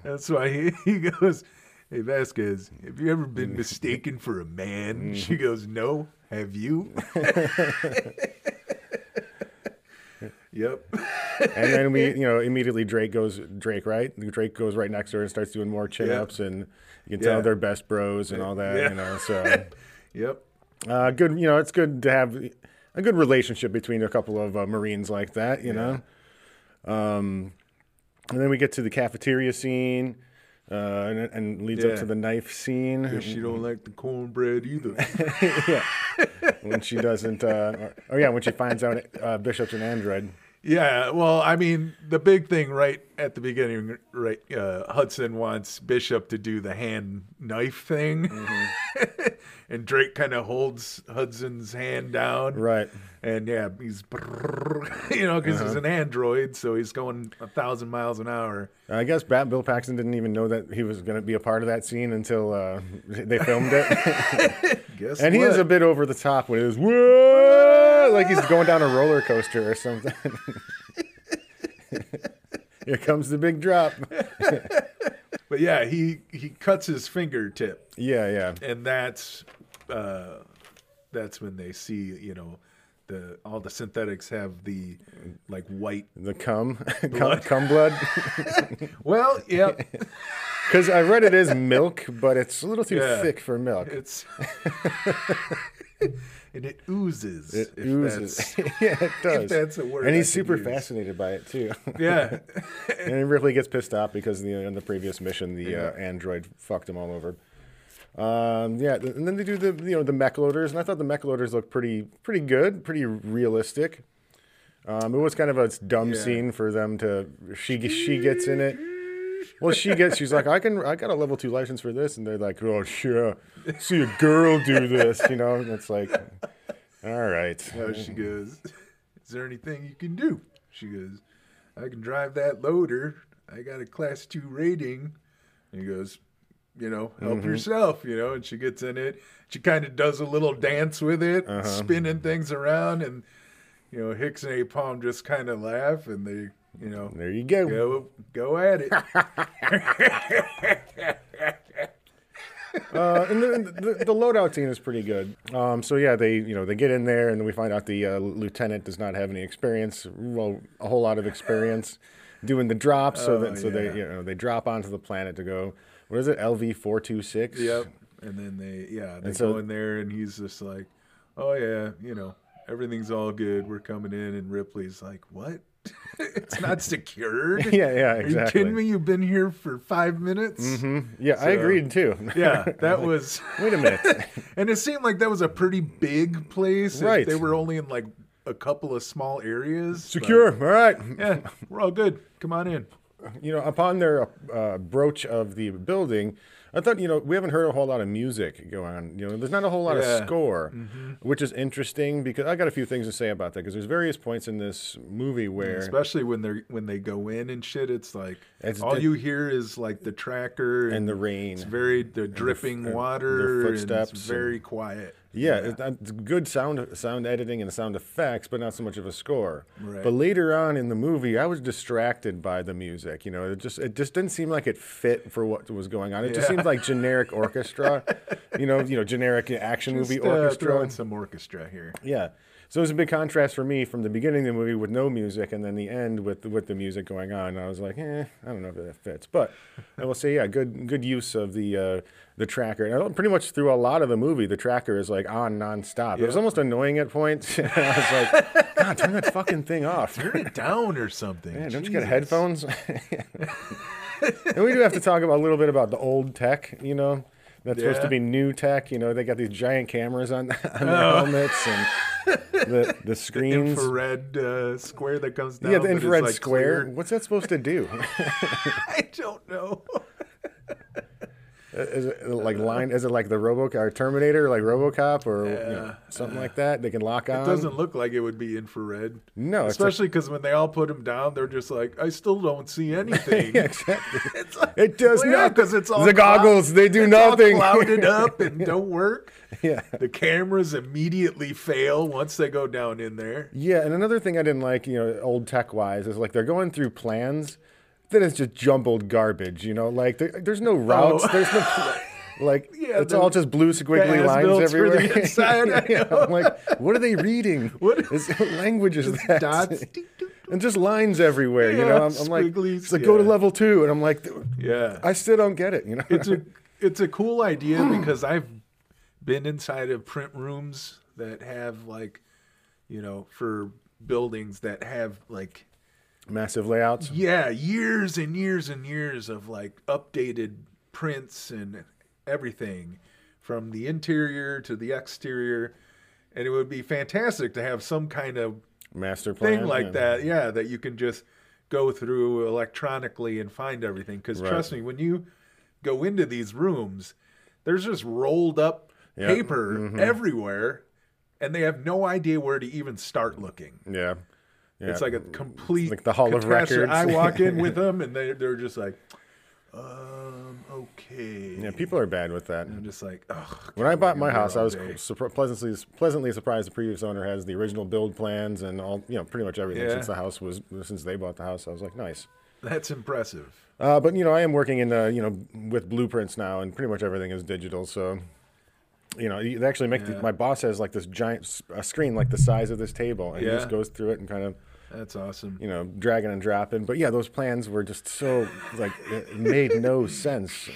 That's why he, he goes, Hey Vasquez, have you ever been mistaken for a man? She goes, No, have you? yep. and then we you know immediately Drake goes Drake right. Drake goes right next to her and starts doing more chin ups, and you can tell Yeah. they're best bros and all that. Yeah. You know, so. Yep. Uh, good, you know, it's good to have a good relationship between a couple of uh, Marines like that, you know. Um, and then we get to the cafeteria scene, uh, and, and leads up to the knife scene Guess she don't like the cornbread either. yeah. when she doesn't. Uh, or- oh yeah, when she finds out uh, Bishop's an android. yeah, well, I mean, the big thing right at the beginning, right? Uh, Hudson wants Bishop to do the hand knife thing, and Drake kind of holds Hudson's hand down, Right. And yeah, he's you know because he's an android, so he's going a thousand miles an hour. I guess Bat Bill Paxton didn't even know that he was going to be a part of that scene until uh, they filmed it. Guess and he is a bit over the top when it is whoa, like he's going down a roller coaster or something. Here comes the big drop. But yeah, he he cuts his fingertip, Yeah, yeah. and that's uh, that's when they see you know the all the synthetics have the like white. The cum, cum, cum blood. Well, yeah, Because I read it as milk, but it's a little too Yeah. thick for milk. it's and it oozes. It if oozes. yeah, it does. that's a word and he's super use. fascinated by it too. Yeah, and Ripley gets pissed off because the, in the previous mission, the uh, android fucked him all over. Um, yeah, and then they do the you know the mech loaders, and I thought the mech loaders looked pretty pretty good, pretty realistic. Um, it was kind of a dumb Yeah. scene for them to she she gets in it. Well, she gets she's like I can I got a level two license for this, and they're like oh sure, see a girl do this, you know, and it's like all right. No, she goes, Is there anything you can do? She goes, I can drive that loader. I got a class two rating. And he goes, You know, help Mm-hmm. yourself, you know. And she gets in it. She kind of does a little dance with it, Uh-huh. spinning things around. And, you know, Hicks and Apone just kind of laugh and they, you know, There you go. go, go at it. Uh, and the, the, the loadout scene is pretty good. Um, so yeah, they you know they get in there and then we find out the uh, lieutenant does not have any experience, well, a whole lot of experience doing the drops. So Oh, that so they you know they drop onto the planet to go. What is it? LV four two six. Yep. And then they, yeah, they so- go in there, and he's just like, "Oh yeah, you know, everything's all good. We're coming in." And Ripley's like, "What? it's not secured." Yeah, yeah, Are you exactly. kidding me? You've been here for five minutes. Mm-hmm. Yeah, I agreed too. Yeah, that was. Wait a minute. And it seemed like that was a pretty big place. Right. They were only in like a couple of small areas. but- Secure. All right. yeah, we're all good. Come on in. You know, upon their uh, broach of the building, I thought, you know, we haven't heard a whole lot of music going on. You know, there's not a whole lot Yeah. of score, which is interesting because I got a few things to say about that because there's various points in this movie where Especially when they're when they go in and shit, it's like It's all the- you hear is like the tracker and the rain. It's very the dripping and water, and footsteps it's very quiet. Yeah, It's, it's good sound sound editing and sound effects, but not so much of a score. Right. But later on in the movie, I was distracted by the music. You know, it just it just didn't seem like it fit for what was going on. It just seemed like generic orchestra. You know, you know, generic action movie Just, uh, orchestra. throw in some orchestra here. Yeah. So it was a big contrast for me from the beginning of the movie with no music and then the end with with the music going on. I was like, eh, I don't know if that fits. But I will say, yeah, good good use of the uh, the tracker. And I- pretty much through a lot of the movie, the tracker is like on nonstop. It was almost annoying at points. I was like, God, turn that fucking thing off. Turn it down or something. Man, don't you get headphones? and we do have to talk about, a little bit about the old tech, you know. That's supposed to be new tech. You know, they got these giant cameras on, on their Oh. helmets and the, the screens. Infrared uh, square that comes down. yeah, the infrared like, square. clear. What's that supposed to do? I don't know. Is it like line? Is it like the Robo or Terminator, like RoboCop, or you know, Yeah. something like that? They can lock on. It doesn't look like it would be infrared. No, especially because when they all put them down, they're just like, I still don't see anything. Yeah, exactly. Like, It does well, yeah, not 'cause it's all the cloud- goggles. They do nothing. clouded up and don't work. yeah. The cameras immediately fail once they go down in there. Yeah, and another thing I didn't like, you know, old tech wise, is like they're going through plans, then it's just jumbled garbage. You know, like there, there's no oh. routes, Oh. there's no. Like Yeah, it's all just blue squiggly lines for the everywhere. inside, Yeah, know. I'm like, what are they reading? What- is, language is that? Dots. And just lines everywhere. you know, I'm, I'm like, it's like go to level two, and I'm like, Yeah. I still don't get it. You know, it's a it's a cool idea because I've been inside of print rooms that have like, you know, for buildings that have like massive layouts. yeah, years and years and years of like updated prints and everything from the interior to the exterior. And it would be fantastic to have some kind of Master plan thing like yeah. that. Yeah, that you can just go through electronically and find everything. Because Right. trust me, when you go into these rooms, there's just rolled up Yep. paper mm-hmm. everywhere, and they have no idea where to even start looking. Yeah. Yeah. It's like a complete Like the Hall of. Records. I walk in with them, and they they're just like, um, okay. yeah, people are bad with that. I'm just like, ugh. When I bought my house, I was pleasantly pleasantly surprised. The previous owner has the original build plans and all, you know, pretty much everything Yeah. since the house was since they bought the house. I was like, nice. That's impressive. Uh, but you know, I am working in the you know with blueprints now, and pretty much everything is digital. So, you know, they actually make the, my boss has like this giant a screen like the size of this table, and he just goes through it and kind of That's awesome. you know dragging and dropping. But yeah, those plans were just so like it made no sense.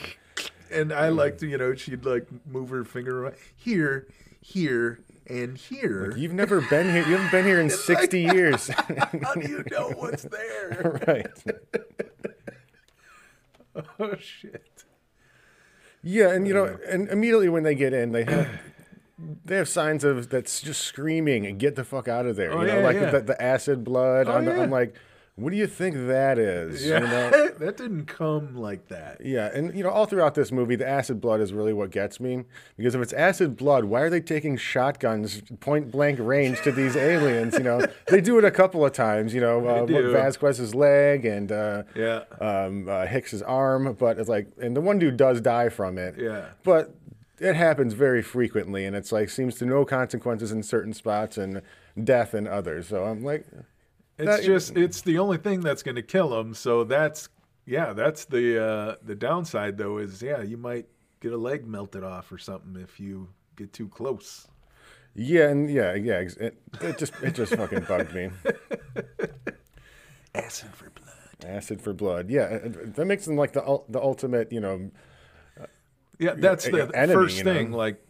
And I like to, you know, she'd like move her finger around here, here, and here. You've never been here. You haven't been here in sixty years, How do you know what's there? right? oh shit! Yeah, and you know, and immediately when they get in, they have they have signs of that's just screaming and get the fuck out of there. Oh, you know, yeah, like yeah. The, the acid blood. Oh, the, yeah. I'm like, what do you think that is? Yeah, You know? that didn't come like that. Yeah, and you know, all throughout this movie, the acid blood is really what gets me. Because if it's acid blood, why are they taking shotguns point blank range to these aliens? You know, they do it a couple of times. You know, uh, Vasquez's leg and uh, Yeah. um, uh, Hicks's arm, but it's like, and the one dude does die from it. Yeah. But it happens very frequently, and it's like seems to no consequences in certain spots and death in others. So I'm like, It's That- just it's the only thing that's going to kill him. So that's yeah, that's the uh, the downside though is yeah, you might get a leg melted off or something if you get too close. Yeah, and yeah, yeah. It, it just it just fucking bugged me. Acid for blood. Acid for blood. Yeah, it- it- that makes them like the the ultimate. You know, Yeah, that's the enemy, first you know? thing. Like,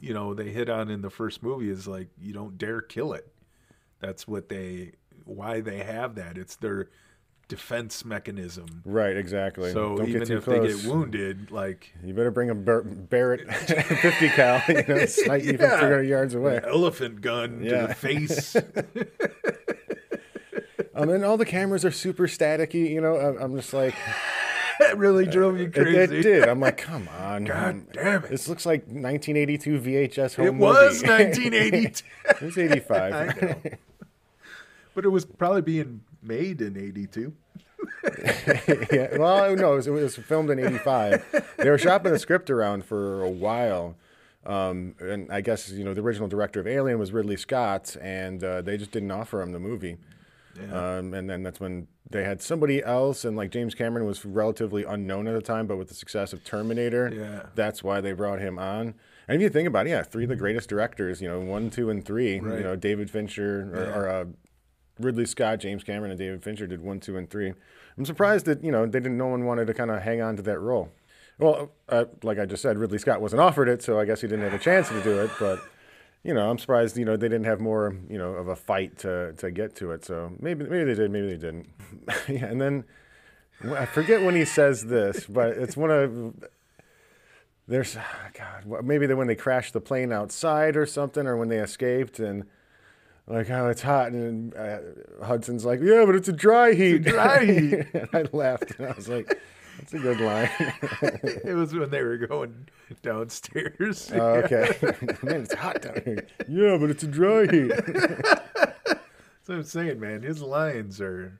you know, they hit on in the first movie is like you don't dare kill it. That's what they why they have that. It's their defense mechanism. right? Exactly. So Don't even get too if close. they get wounded, like you better bring a Bar- Barrett 50 cal. You know, snipe you from 300 yards away. elephant gun to the face. Um, and all the cameras are super staticky. You know, I'm, I'm just like, that really drove you crazy. it did. I'm like, come on, God man. damn it. This looks like 1982 VHS home It was movie. 1982, it was 85. I know. but it was probably being made in 82. yeah. Well, no, it was, it was filmed in '85. They were shopping the script around for a while, um, and I guess you know the original director of Alien was Ridley Scott, and uh, they just didn't offer him the movie. Um, and then that's when they had somebody else, and like James Cameron was relatively unknown at the time, but with the success of Terminator, Yeah. that's why they brought him on. And if you think about it, yeah, three of the greatest directors, you know, one, two, and three, Right. you know, David Fincher or, Yeah. or uh, Ridley Scott, James Cameron, and David Fincher did one, two, and three. I'm surprised that you know they didn't. No one wanted to kind of hang on to that role. Well, uh, like I just said, Ridley Scott wasn't offered it, so I guess he didn't have a chance to do it. But you know, I'm surprised. You know, they didn't have more. You know, of a fight to to get to it. So maybe maybe they did, maybe they didn't. yeah, and then I forget when he says this, but it's one of there's God. Maybe they when they crashed the plane outside or something, or when they escaped and. Like, oh, it's hot. And uh, Hudson's like, yeah, but it's a dry heat. A dry heat. and I laughed. And I was like, that's a good line. It was when they were going downstairs. oh, okay. Man, it's hot down here. Yeah, but it's a dry heat. That's what I'm saying, man. His lines are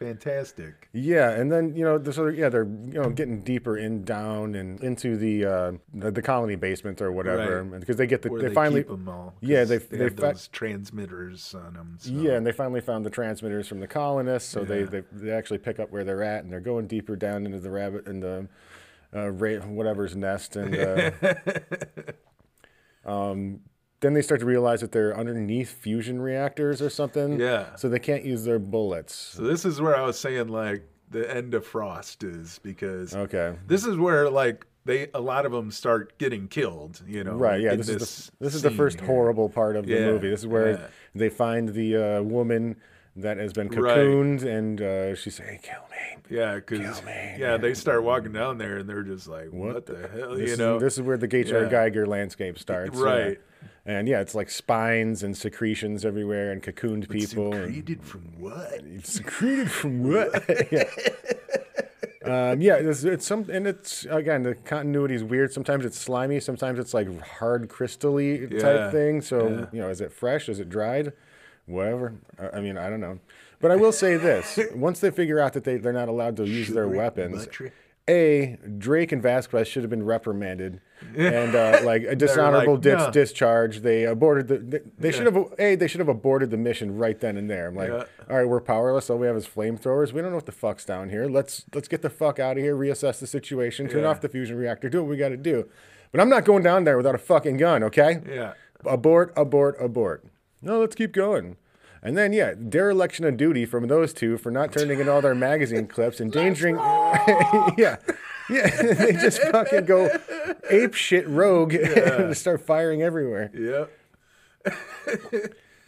fantastic. yeah, and then, you know, the of, yeah, they're, you know, getting deeper in down and into the uh, the, the colony basement or whatever. Right. Because they get the, Where they, they, finally, keep them all. Yeah, they- they, they have fa- those transmitters on them. So. Yeah, and they finally found the transmitters from the colonists, so they, they they actually pick up where they're at, and they're going deeper down into the rabbit and the uh, ra- whatever's nest, and uh, um, then they start to realize that they're underneath fusion reactors or something. Yeah. So they can't use their bullets. So this is where I was saying like the end of Frost is because Okay. this is where like they a lot of them start getting killed. You know, Right. Yeah. in This, is the, this is the first here. horrible part of the Yeah, movie. This is where yeah. they find the uh, woman that has been Right. cocooned, and uh, she's saying, "Kill me." Yeah, because Kill me. yeah, they start walking down there and they're just like, "What, the, hell?" This You is, know, this is where the H.R. Yeah. Giger landscape starts. Right. And yeah, it's like spines and secretions everywhere and cocooned people. and- secreted from what? secreted from what? yeah. Um, yeah, it's, it's some, and it's again the continuity is weird. Sometimes it's slimy, sometimes it's like hard crystally Yeah, type thing. So yeah. you know, is it fresh? Is it dried? Whatever. I, I mean, I don't know. But I will say this: once they figure out that they they're not allowed to use their weapons. A Drake and Vasquez should have been reprimanded and uh, like a dishonorable like, dis- "No." discharge. They aborted the. They, they should have a they should have aborted the mission right then and there. I'm like, Yeah. all right, we're powerless. All we have is flamethrowers. We don't know what the fuck's down here. Let's let's get the fuck out of here. Reassess the situation. Turn Yeah. off the fusion reactor. Do what we got to do. But I'm not going down there without a fucking gun. Okay? Yeah. Abort. Abort. Abort. No, let's keep going. And then, yeah, dereliction of duty from those two for not turning in all their magazine clips, endangering. yeah. Yeah. they just fucking go ape shit rogue and start firing everywhere. Yep.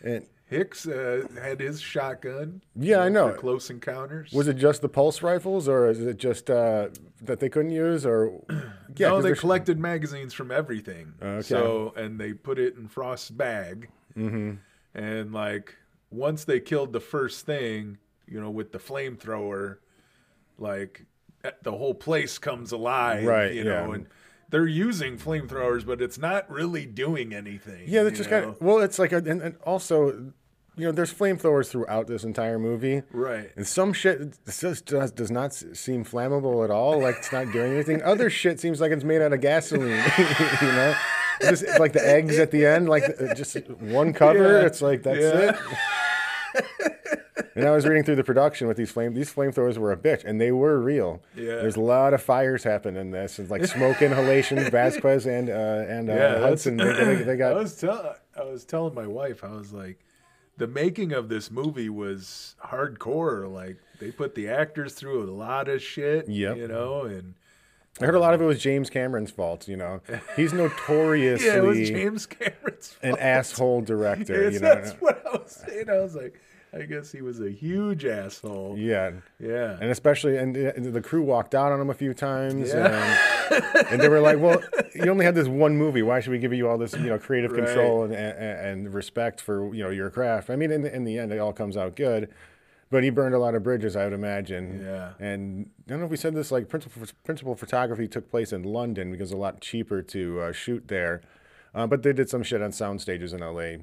And Hicks uh, had his shotgun. Yeah, I know. Close encounters. was it just the pulse rifles, or is it just uh, that they couldn't use? Or yeah, no, they collected magazines from everything. Okay. So and they put it in Frost's bag. Mm-hmm. And like once they killed the first thing, you know, with the flamethrower, like eh, the whole place comes alive. Right, You know, yeah. and they're using flamethrowers, but it's not really doing anything. Yeah, that's just kind of well. It's like, a, and, and also, you know, there's flamethrowers throughout this entire movie, Right. And some shit just does, does not seem flammable at all. Like it's not doing anything. Other shit seems like it's made out of gasoline. you know, just like the eggs at the end, like uh, just one cover. Yeah, It's like that's yeah. it. and I was reading through the production with these flame. These flamethrowers were a bitch, and they were real. Yeah. There's a lot of fires happening in this, and like smoke inhalation. Vasquez and uh, and uh, that's- Hudson, they, they, they I got was tell I was telling my wife, I was like, the making of this movie was hardcore. Like they put the actors through a lot of shit. Yeah. You know, and I heard a lot of it was James Cameron's fault. You know, he's notoriously yeah, it was James Cameron's an asshole director. Yes, you know, that's what I was saying. I was like, I guess he was a huge asshole. yeah. Yeah. And especially, and the the crew walked out on him a few times, Yeah. and, and they were like, "Well, you only had this one movie. Why should we give you all this, you know, creative Right. control and, and and respect for you know your craft?" I mean, in the, in the end, it all comes out good, but he burned a lot of bridges, I would imagine. Yeah. And I don't know if we said this. Like principal principal photography took place in London because it's a lot cheaper to uh, shoot there, uh, but they did some shit on sound stages in L.A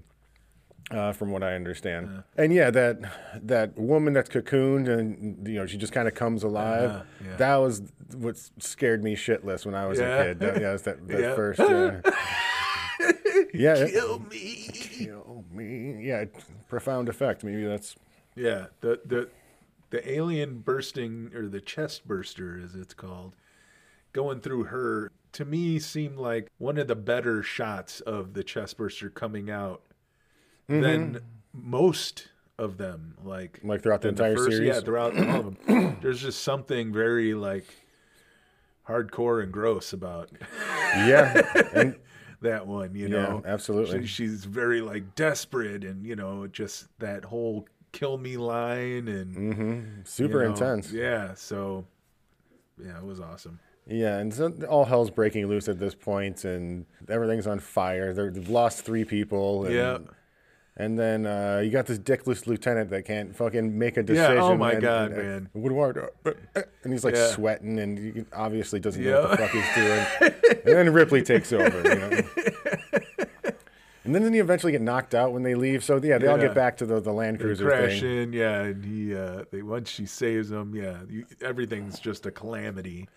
uh, from what I understand. And yeah, that that woman that's cocooned and you know she just kind of comes alive. Uh-huh, yeah. That was what scared me shitless when I was Yeah. a kid. That, yeah, that's that, that Yeah. first. Uh, yeah, it- Kill me. kill me. Yeah, profound effect. Maybe that's Yeah, the the the alien bursting or the chest burster as it's called, going through her to me seemed like one of the better shots of the chest burster coming out mm-hmm. than most of them. Like Like throughout the entire first- series? Yeah, throughout all of them. There's just something very like hardcore and gross about yeah, and that one. You Yeah, know, absolutely. She- she's very like desperate and you know just that whole kill me line and Mm-hmm. super you know, intense. Yeah, so yeah, it was awesome. Yeah, and so all hell's breaking loose at this point, and everything's on fire. They're, they've lost three people. And, Yeah. And then uh, you got this dickless lieutenant that can't fucking make a decision. Yeah, oh my and- God, and- man. Woodward, uh, uh, and he's like Yeah. sweating, and can, obviously doesn't know what the fuck he's doing. and then Ripley takes over. You know? And then he eventually get knocked out when they leave. So yeah, they all get back to the, the Land They Cruiser crash thing. in, yeah, and he uh they once she saves him, yeah, you, everything's just a calamity.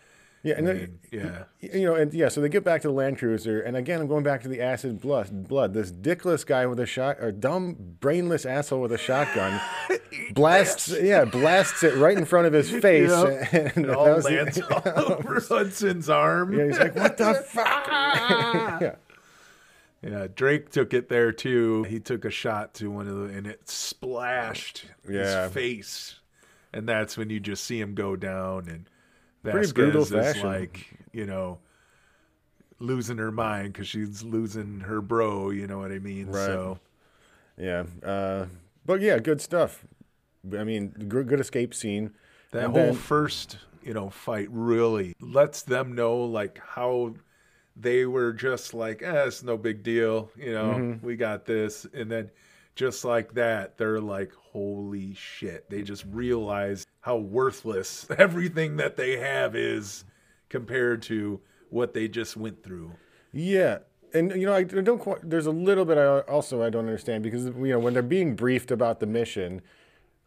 Yeah, and then, yeah. you know, and yeah, so they get back to the Land Cruiser, and again, I'm going back to the acid blood. Blood. This dickless guy with a shot, or dumb, brainless asshole with a shotgun, blasts, yeah, blasts it right in front of his face, Yep. and It that all was the- lands all over Hudson's arm. yeah, he's like, "What the fuck?" yeah, Yeah, Drake took it there too. He took a shot to one of the, and it splashed Yeah. his face, and that's when you just see him go down. And Pretty brutal is fashion. like, you know, losing her mind because she's losing her bro. You know what I mean? Right. So yeah, uh, but yeah, good stuff. I mean, good, good escape scene. that And whole then- first, you know, fight really lets them know like how they were just like, eh, it's no big deal. You know, Mm-hmm. we got this. And then just like that, they're like, holy shit. They just realize how worthless everything that they have is compared to what they just went through. Yeah. And you know, I don't quite. There's a little bit I also I don't understand because you know when they're being briefed about the mission,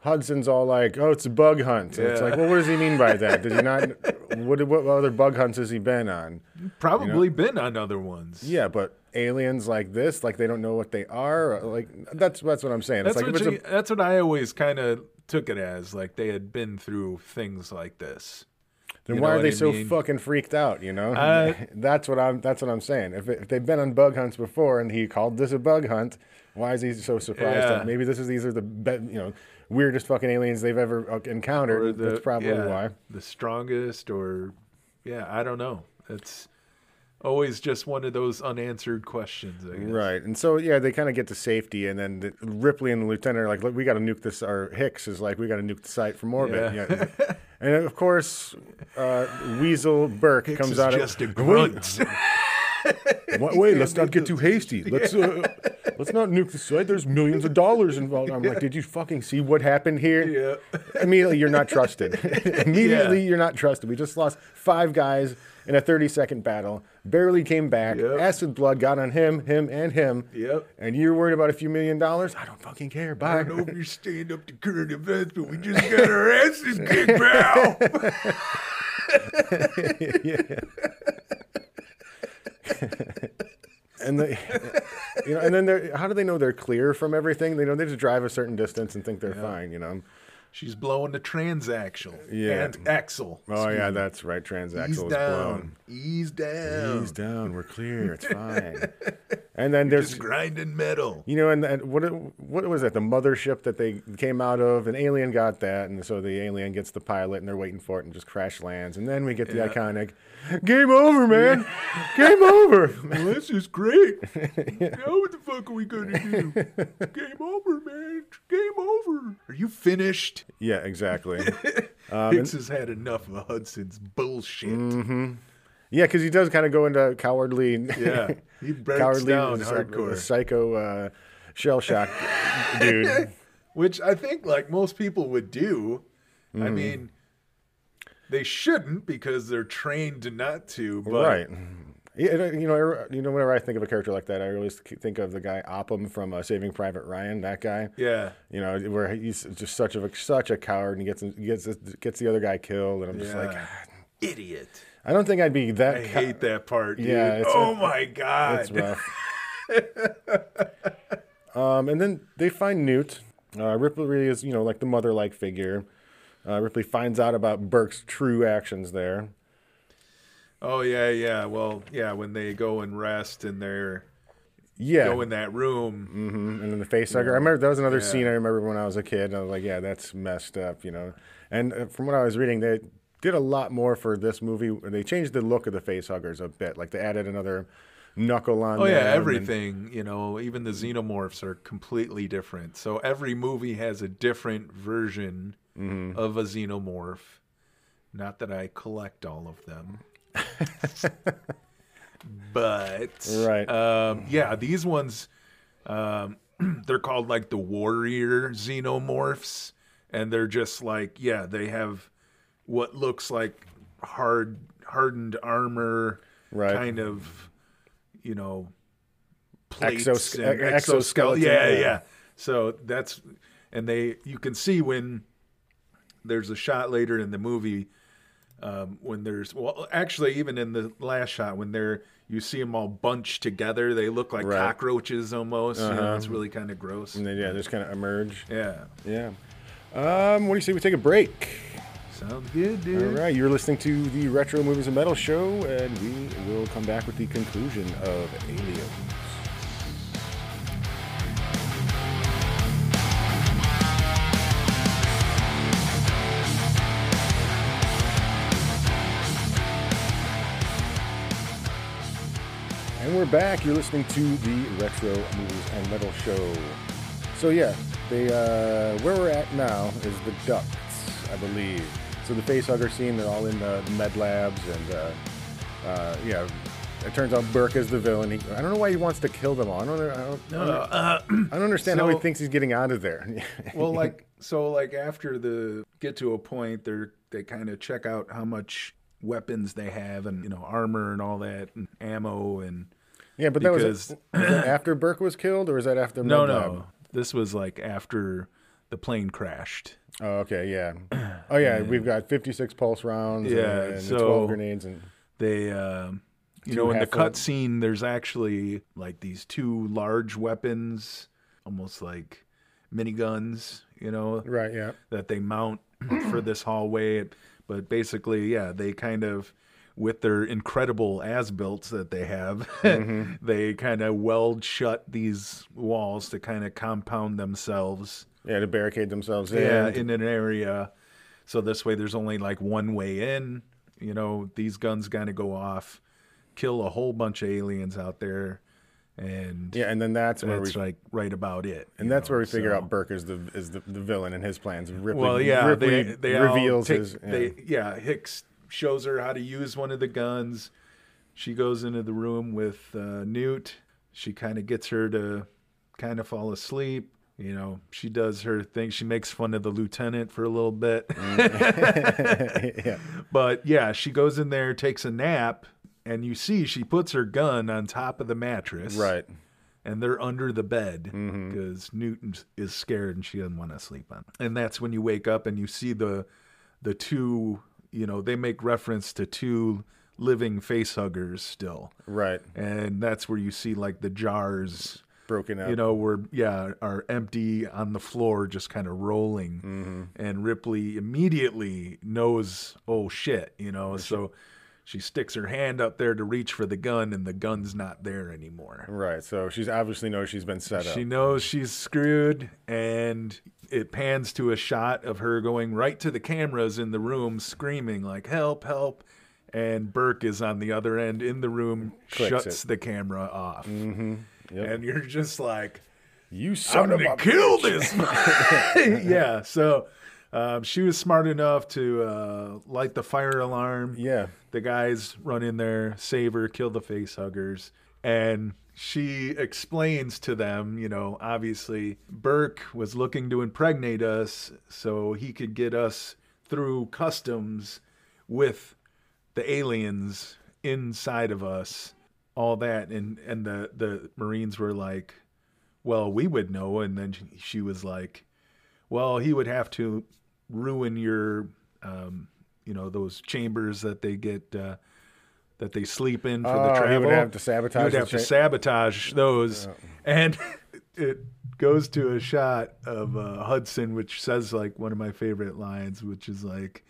Hudson's all like, "Oh, it's a bug hunt." And it's like, well, what does he mean by that? Did he not? What, what other bug hunts has he been on? Probably been on other ones. Yeah, but aliens like this, like they don't know what they are. Like that's that's what I'm saying. That's, it's like what you- it's that's what I always kind of took it as. Like they had been through things like this. then you why are they I so mean? fucking freaked out? You know, Uh, that's what I'm that's what I'm saying. If, if they've been on bug hunts before and he called this a bug hunt, why is he so surprised? Yeah. That maybe this is these are the be, you know weirdest fucking aliens they've ever uh, encountered. the, that's probably yeah, why. the strongest or yeah i don't know it's always just one of those unanswered questions I guess. Right, and so yeah, they kind of get to safety, and then the, Ripley and the lieutenant are like, "Look, we got to nuke this." Or Hicks is like, "We got to nuke the site from orbit." Yeah. Yeah. and of course, uh, Weasel Burke Hicks comes out just a of grunt Wait, wait, let's not get too hasty. Let's uh, let's not nuke the site. There's millions of dollars involved. I'm like, did you fucking see what happened here? yeah Immediately, you're not trusted. Immediately, Yeah. you're not trusted. We just lost five guys in a 30 second battle. Barely came back. Yep. Acid blood got on him, him, and him. Yep. And you're worried about a few million dollars? I don't fucking care. Bye. I don't know if you stand up to current events, but we just got our asses kicked, pal. and the you know, and then they're how do they know they're clear from everything? They know they just drive a certain distance and think they're fine. You know. She's blowing the transaxle. Yeah. And axle. Oh yeah, that's right. Transaxle Ease is down. blown. Ease down. Ease down. We're clear. It's fine. and then there's grinding metal. You know, and, and what what was that? The mothership that they came out of, an alien got that, and so the alien gets the pilot, and they're waiting for it, and just crash lands, and then we get the Yeah. iconic, "Game over, man! Game over!" Well, this is great. Now what the fuck are we gonna do? Game over, man. Game over. Are you finished? Yeah, exactly. Hicks has had enough of Hudson's bullshit. Yeah, because he does kind of go into cowardly, Yeah, he breaks cowardly, down hardcore. psycho uh, shell shock dude. which I think like most people would do. I Mm-hmm. mean, they shouldn't because they're trained not to. But right. Yeah, you know, you know, whenever I think of a character like that, I always think of the guy Upham from uh, Saving Private Ryan. That guy. Yeah, You know, where he's just such a such a coward and he gets he gets gets the other guy killed, and I'm just like, Yeah. idiot. I don't think I'd be that. I cow- hate that part. Dude. Yeah, it's oh a- my god. It's rough. um, and then they find Newt. Uh, Ripley is, you know, like the mother-like figure. Uh, Ripley finds out about Burke's true actions there. Oh yeah, yeah. Well, yeah. When they go and rest and they're Yeah, go in that room. hmm and then the face hugger. I remember that was another Yeah. scene I remember when I was a kid. And I was like, yeah, that's messed up, you know. And uh, from what I was reading, they did a lot more for this movie. They changed the look of the face huggers a bit. Like they added another knuckle on. Oh yeah, them and- everything. You know, even the xenomorphs are completely different. So every movie has a different version Mm-hmm. of a xenomorph. Not that I collect all of them. But Right. um, yeah, these ones um, they're called like the warrior xenomorphs, and they're just like yeah, they have what looks like hard hardened armor, Right. kind of you know plates Exos- and exoskeleton. exoskeleton, Yeah, yeah. yeah. So that's and they you can see when there's a shot later in the movie um, when there's well actually even in the last shot when they're you see them all bunched together they look like Right. cockroaches almost you know, Uh-huh. it's really kind of gross And then, yeah, just kind of emerge. yeah Yeah. Um, what do you say we take a break? sounds good All dude right, you're listening to the Retro Movies and Metal Show, and we will come back with the conclusion of Aliens. We're back. You're listening to the Retro Movies and Metal Show. So yeah, they uh, where we're at now is the ducts, I believe. So the facehugger scene, they're all in the med labs, and uh, uh, yeah, it turns out Burke is the villain. He, I don't know why he wants to kill them all. I don't, I don't, I don't, uh, I don't understand how he thinks he's getting out of there. well like so like after the get to a point they're they kind of check out how much weapons they have and you know armor and all that and ammo and yeah, but that was, because- was that after Burke was killed, or was that after? no Lab? no this was like after the plane crashed Oh, okay, yeah. Oh, yeah. We've got 56 pulse rounds. and- Yeah, and, so- 12 grenades, and they um you know in the half-full- cut scene there's actually like these two large weapons almost like miniguns you know right, yeah. that they mount for this hallway but basically yeah they kind of with their incredible as builts that they have mm-hmm. they kind of weld shut these walls to kind of compound themselves Yeah, to barricade themselves in. yeah in an area so this way there's only like one way in you know these guns kind of go off kill a whole bunch of aliens out there and Yeah, and then that's where we like right about it And that's where we figure so- out Burke is the is the, the villain and his plans. Ripley, well yeah Ripley they they reveals take- his. Yeah. they yeah hicks shows her how to use one of the guns she goes into the room with uh, newt she kind of gets her to kind of fall asleep you know she does her thing she makes fun of the lieutenant for a little bit yeah, But yeah, she goes in there, takes a nap, and you see she puts her gun on top of the mattress. right. And they're under the bed Mm-hmm. because Newton is scared and she doesn't want to sleep on. it. And that's when you wake up and you see the the two, you know, they make reference to two living face huggers still. Right. And that's where you see like the jars broken up. you know, where yeah, are empty on the floor, just kind of rolling. Mm-hmm. And Ripley immediately knows, oh shit, you know. So she sticks her hand up there to reach for the gun, and the gun's not there anymore. right. So she's obviously knows she's been set up. She knows she's screwed, and it pans to a shot of her going right to the cameras in the room, screaming like "Help! Help!" And Burke is on the other end in the room, Clicks shuts it. the camera off, mm-hmm. Yep. and you're just like, you "I'm son of gonna a kill this!" yeah. So um, she was smart enough to uh, light the fire alarm. Yeah. The guys run in there, save her, kill the face huggers. And she explains to them, you know, obviously Burke was looking to impregnate us so he could get us through customs with the aliens inside of us, all that. And, and the, the Marines were like, well, we would know. And then she- she was like, well, he would have to ruin your, um, you know, those chambers that they get, uh, that they sleep in for Oh, the he travel. would have to sabotage He would have to cha- sabotage those, and it goes to a shot of uh, Hudson, which says like one of my favorite lines, which is like,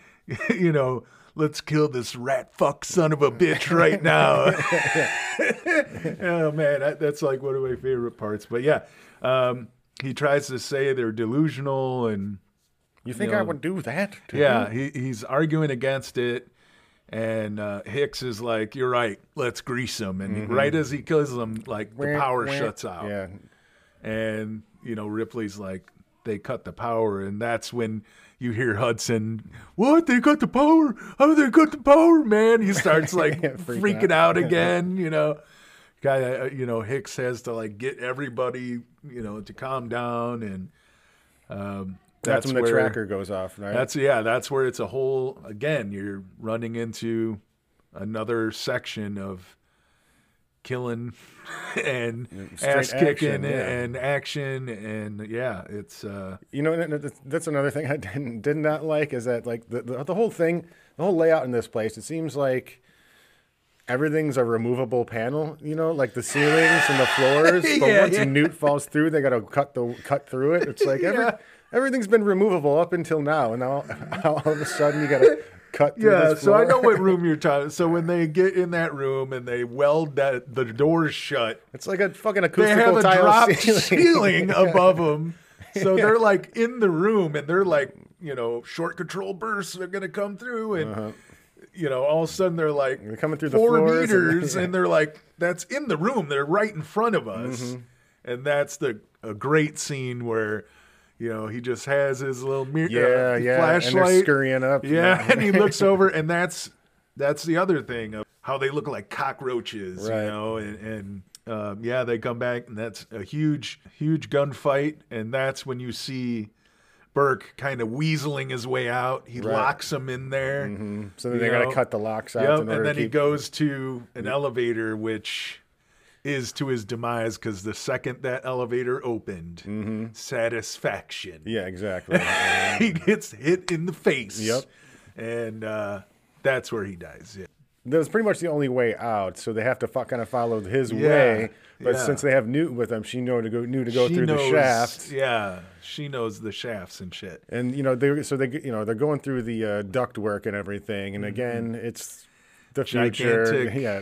you know, let's kill this rat fuck son of a bitch right now. oh man, that, that's like one of my favorite parts. But yeah, um, he tries to say they're delusional and You think you I would do that? to yeah, he, he's arguing against it. And uh, Hicks is like, "You're right. Let's grease him." And right as he kills him, like the power shuts out. Yeah. And you know, Ripley's like, "They cut the power," and that's when you hear Hudson, "What? They cut the power? How they cut the power, man?" He starts like Freaking out. out. again. You know, guy. uh, You know, Hicks has to like get everybody, you know, to calm down, and um, That's, when the where- tracker goes off, right? that's yeah. That's where it's a whole. Again, you're running into another section of killing and straight ass kicking action, yeah. and action and yeah, it's uh You know, that's- another thing I didn't did not like is that like the, the the whole thing, the whole layout in this place. It seems like everything's a removable panel. You know, like the ceilings and the floors. But Yeah, once yeah. Newt falls through, they got to cut the cut through it. It's like every Yeah. Everything's been removable up until now, and now all of a sudden you got to cut through yeah. this So I know what room you're talking. So when they get in that room and they weld that the doors shut, It's like a fucking they acoustical have a tile drop ceiling. ceiling above them. So they're like in the room and they're like, you know, short control bursts are going to come through. And, you know, all of a sudden they're like Uh-huh. They're coming through the four floors and- meters and, they're like, that's in the room. They're right in front of us. Mm-hmm. And that's the a great scene where, you know, he just has his little mirror, Yeah, uh, yeah, flashlight. and scurrying up. Yeah, and he looks over, and that's that's the other thing of how they look like cockroaches, Right. you know, and, and um, yeah, they come back, and that's a huge, huge gunfight, and that's when you see Burke kind of weaseling his way out. He Right. locks him in there. So then they got to cut the locks out. Yep, and then to he goes to an elevator, which is to his demise because the second that elevator opened, satisfaction Yeah, exactly. he gets hit in the face. Yep. And uh, that's where he dies. Yeah. that was pretty much the only way out, so they have to fo- kind of follow his Yeah, way. But yeah. since they have Newton with them, she knew to go knew to go She through the knows- shaft. Yeah. She knows the shafts and shit. And you know they so they you know they're going through the uh, duct work and everything, and again it's the future. Gigantic. Yeah,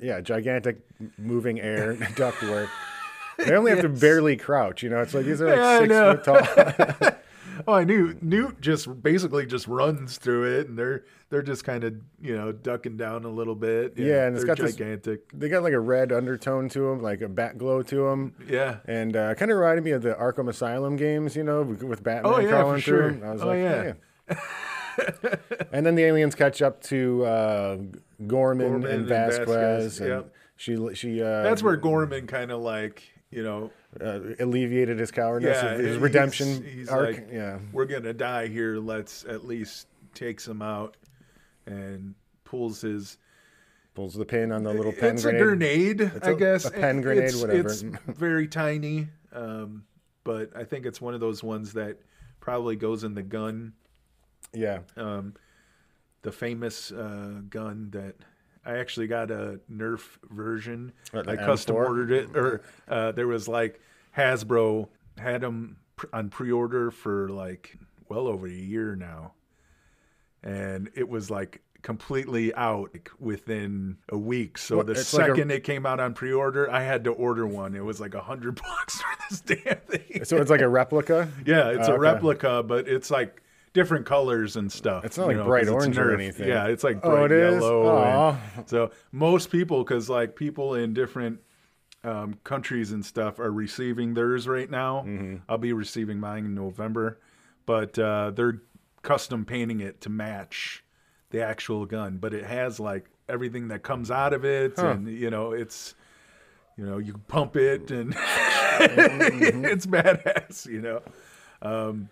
yeah, gigantic moving air duct work. They only have to barely crouch. You know, it's like these are like Yeah, six foot tall. Oh, I knew Newt just basically just runs through it, and they're they're just kind of you know ducking down a little bit. Yeah, and it's got this- gigantic. they got like a red undertone to them, like a bat glow to them. Yeah. And uh, kind of reminded me of the Arkham Asylum games, you know, with Batman Oh, yeah, crawling for sure. through. I was Oh, like, yeah. yeah. and then the aliens catch up to uh, Gorman, Gorman and and Vasquez, Vasquez, and yep. she she uh, That's where Gorman kind of like you know uh, alleviated his cowardice, yeah his redemption he's arc. like, yeah, we're gonna die here. Let's at least take some out, and pulls his pulls the pin on the little pen it's grenade. a grenade, I a- guess. a pen grenade, it's, whatever. It's very tiny, um, but I think it's one of those ones that probably goes in the gun, Yeah, um, the famous uh, gun that I actually got a Nerf version. What, I custom M4? ordered it, or uh, there was like Hasbro had them on pre-order for like well over a year now, and it was like completely out like, within a week. So What, the it's like a- second it came out on pre-order, I had to order one. It was like a hundred bucks for this damn thing. So it's like a replica. Yeah, it's Oh, a okay. replica, but it's like different colors and stuff. It's not like know, bright orange or anything. Yeah, it's like Oh, bright it is? yellow. So most people, because like people in different um, countries and stuff, are receiving theirs right now. Mm-hmm. I'll be receiving mine in November, but uh, they're custom painting it to match the actual gun. But it has like everything that comes out of it, and you know, it's you know, you pump it and Mm-hmm. it's badass, you know. Um,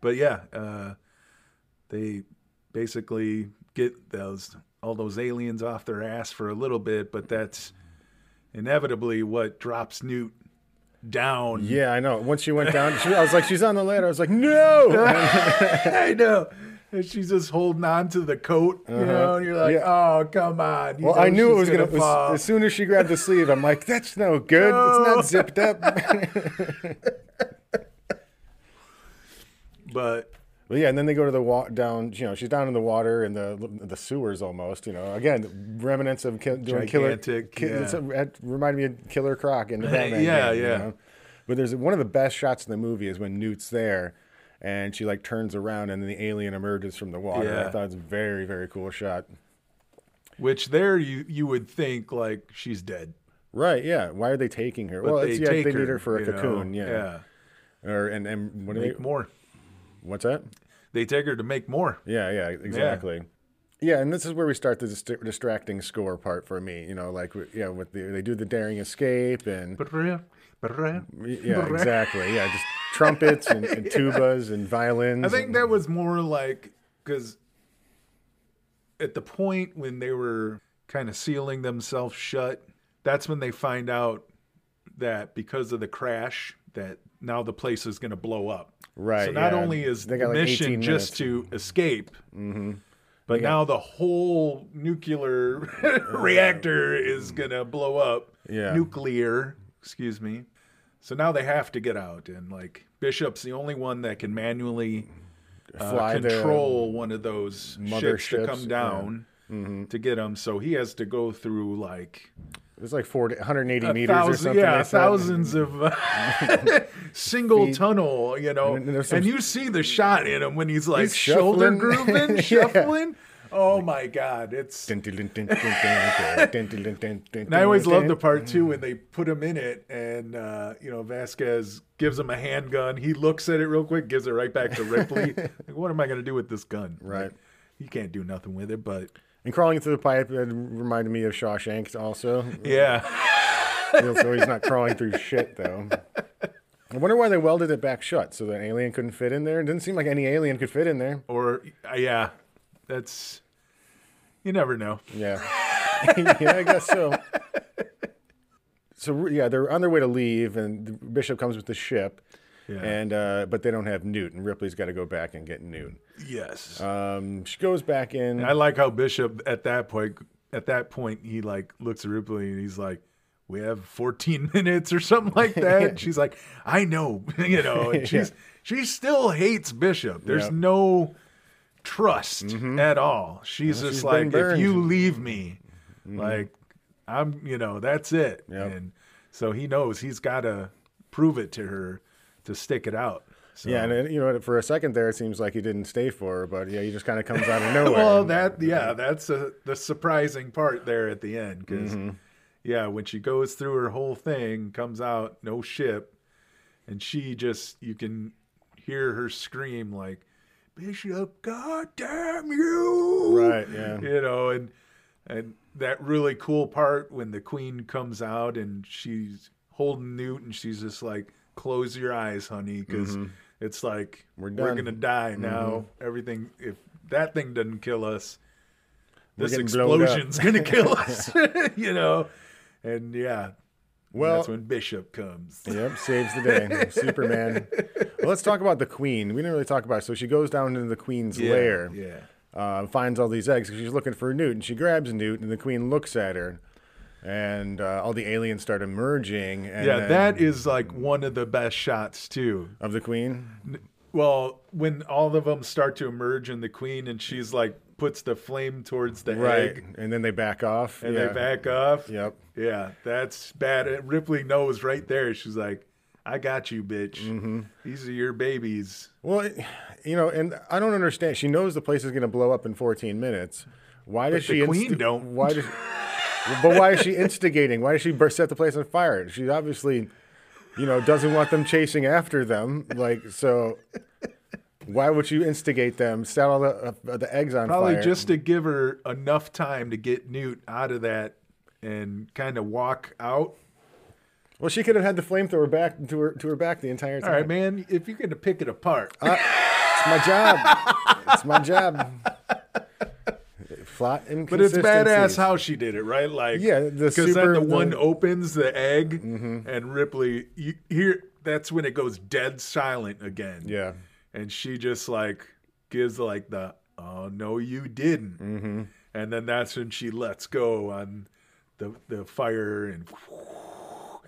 but yeah, uh, they basically get those all those aliens off their ass for a little bit, but that's inevitably what drops Newt down. Yeah, I know. Once she went down, she, I was like, she's on the ladder. I was like, no. I know. And she's just holding on to the coat, you know, and you're like, Uh-huh. Yeah. oh, come on. You well, I knew it was gonna. fall. as, as soon as she grabbed the sleeve, I'm like, that's no good. It's not zipped up. but But yeah, and then they go to the wa- down. You know, she's down in the water in the the sewers almost. You know, again, remnants of ki- doing Gigantic, killer. yeah. it's a- it reminded me of Killer Croc in the Batman. Yeah, game, you yeah. know? But there's one of the best shots in the movie is when Newt's there, and she like turns around and then the alien emerges from the water. I thought it was a very very cool shot. which there you you would think like she's dead. Right? Yeah. Why are they taking her? But well, they it's, yeah, take they her, need her for a you know, cocoon. yeah. yeah. Or and and what are they? More. What's that? They take her to make more. Yeah, yeah, exactly. Yeah. and this is where we start the dist- distracting score part for me. You know, like yeah, with the they do the daring escape and yeah, exactly. Yeah, just trumpets and, and tubas and violins. I think and- that was more like because at the point when they were kind of sealing themselves shut, that's when they find out that because of the crash, that now the place is going to blow up. Right, So not yeah. only is the like mission just to escape, Mm-hmm. but now the whole nuclear reactor is going to blow up. Yeah. Nuclear, excuse me. So now they have to get out, and like Bishop's the only one that can manually uh, control one of those mother ships to come ships, down Mm-hmm. to get him. So he has to go through like it was like 40, 180 a meters thousand, or something. Yeah, like thousands of uh, single Feet. tunnel, you know. And, and, and, you see the shot in him when he's like he's shoulder grooving, shuffling. yeah. Oh my God! It's and I always love the part too when they put him in it, and uh, you know Vasquez gives him a handgun. He looks at it real quick, gives it right back to Ripley. like, what am I going to do with this gun? Right. Like, you can't do nothing with it, but and crawling through the pipe it reminded me of Shawshank also. yeah, so he's not crawling through shit though. I wonder why they welded it back shut so that alien couldn't fit in there. It didn't seem like any alien could fit in there. or uh, yeah, that's you never know. Yeah, yeah, I guess so. So yeah, they're on their way to leave, and the Bishop comes with the ship, Yeah. and uh, but they don't have Newt, and Ripley's got to go back and get Newt. Yes, Um, she goes back in. I like how Bishop at that point. At that point, he like looks at Ripley and he's like, "We have 14 minutes or something like that." And she's like, "I know," you know. And she's she still hates Bishop. There's no trust at all. She's Well, just she's like, "If you leave me, like I'm, you know, that's it." Yep. And so he knows he's got to prove it to her to stick it out. So. yeah, and then, you know, for a second there, it seems like he didn't stay for her, but yeah, he just kind of comes out of nowhere. well, that yeah, that's a, the surprising part there at the end because Mm-hmm. yeah, when she goes through her whole thing, comes out no ship, and she just you can hear her scream like, "Bishop, God damn you!" Right, yeah. you know, and and that really cool part when the queen comes out and she's holding Newt and she's just like, "Close your eyes, honey," because it's like Mm-hmm. We're we're, done. Mm-hmm. gonna die now. Everything if that thing doesn't kill us, this getting blown up. explosion's gonna kill us. you know, and yeah, Well- that's when Bishop comes. Yep, saves the day. Superman. Well, let's talk about the queen. We didn't really talk about it. So she goes down into the queen's Yeah, lair. yeah. uh, finds all these eggs 'cause she's looking for Newt, and she grabs Newt, and the queen looks at her, and uh, all the aliens start emerging. And Yeah, then- that is like one of the best shots too. of the queen. Well, when all of them start to emerge in the queen, and she's like puts the flame towards the Right, egg, and then they back off. and yeah. they back off. Yep. Yeah, that's bad. Ripley knows right there. She's like, "I got you, bitch. Mm-hmm. These are your babies." Well, you know, and I don't understand. She knows the place is going to blow up in 14 minutes. Why does the she? queen don't. Why does? but why is she instigating? Why does she set the place on fire? She obviously, you know, doesn't want them chasing after them. Like so. Why would you instigate them? Set all the uh, the eggs on Probably fire. Probably just to give her enough time to get Newt out of that and kind of walk out. Well, she could have had the flamethrower back to her to her back the entire time. All right, man. If you're gonna pick it apart, It's my job. it's my job. Plot but it's badass how she did it, right? Like, Yeah, the because then the one the- Mm-hmm. opens the egg, and Ripley, you hear that's when it goes dead silent again. Yeah. and she just like gives like the oh no you didn't mm-hmm. and then that's when she lets go on the the fire and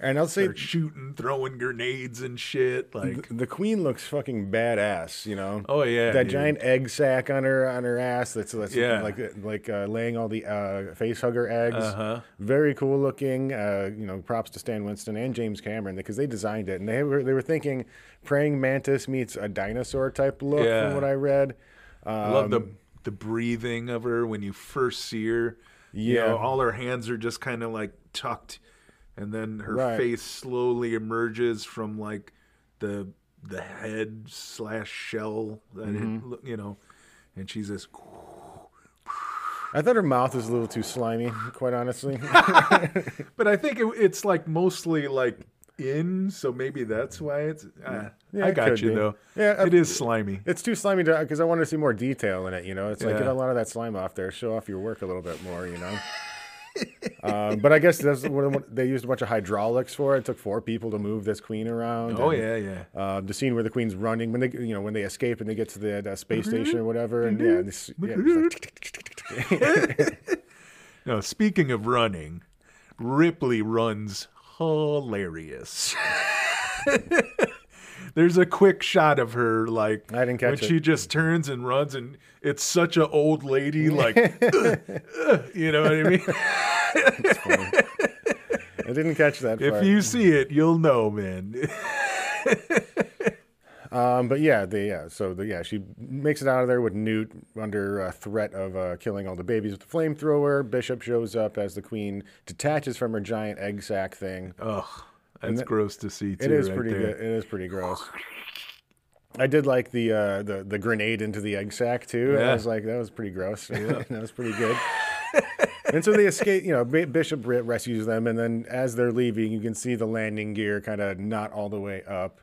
And I'll say shooting throwing grenades and shit like the queen looks fucking badass, you know. oh yeah that dude. giant egg sack on her on her ass. That's, that's Yeah. like like uh, laying all the uh, face hugger eggs. Uh-huh. Very cool looking. Uh, you know, props to Stan Winston and James Cameron because they designed it and they were they were thinking praying mantis meets a dinosaur type look Yeah. from what I read. I love the Um, the breathing of her when you first see her you Yeah. know, all her hands are just kind of like tucked and then her Right. face slowly emerges from like the the head slash shell that Mm-hmm. it, you know and she's just I thought her mouth was a little too slimy, quite honestly. But I think it, it's like mostly like in, so maybe that's why it's. Uh, Yeah, I got you be. though. Yeah, it uh, is slimy. It's too slimy to because I want to see more detail in it. You know, it's like Yeah. get a lot of that slime off there, show off your work a little bit more. You know. Um, but I guess that's what, they used a bunch of hydraulics for it. It took four people to move this queen around. Oh and, yeah, yeah. Uh, the scene where the queen's running when they you know when they escape and they get to the space station or whatever, and yeah, this, yeah like, No, speaking of running, Ripley runs hilarious. There's a quick shot of her like I didn't when catch it. she just turns and runs, and it's such an old lady like, "Ugh, ugh," you know what I mean? I didn't catch that. if part. you see it, you'll know, man. Um, but yeah, the yeah, so the yeah, she makes it out of there with Newt under uh, threat of uh, killing all the babies with the flamethrower. Bishop shows up as the queen detaches from her giant egg sack thing. Ugh, that's that- gross to see too. It is right pretty there. good. It is pretty gross. I did like the uh, the the grenade into the egg sack too. I was like, that was pretty gross. that was pretty good. and so they escape. You know, Bi- Bishop re- rescues them, and then as they're leaving, you can see the landing gear kind of not all the way up.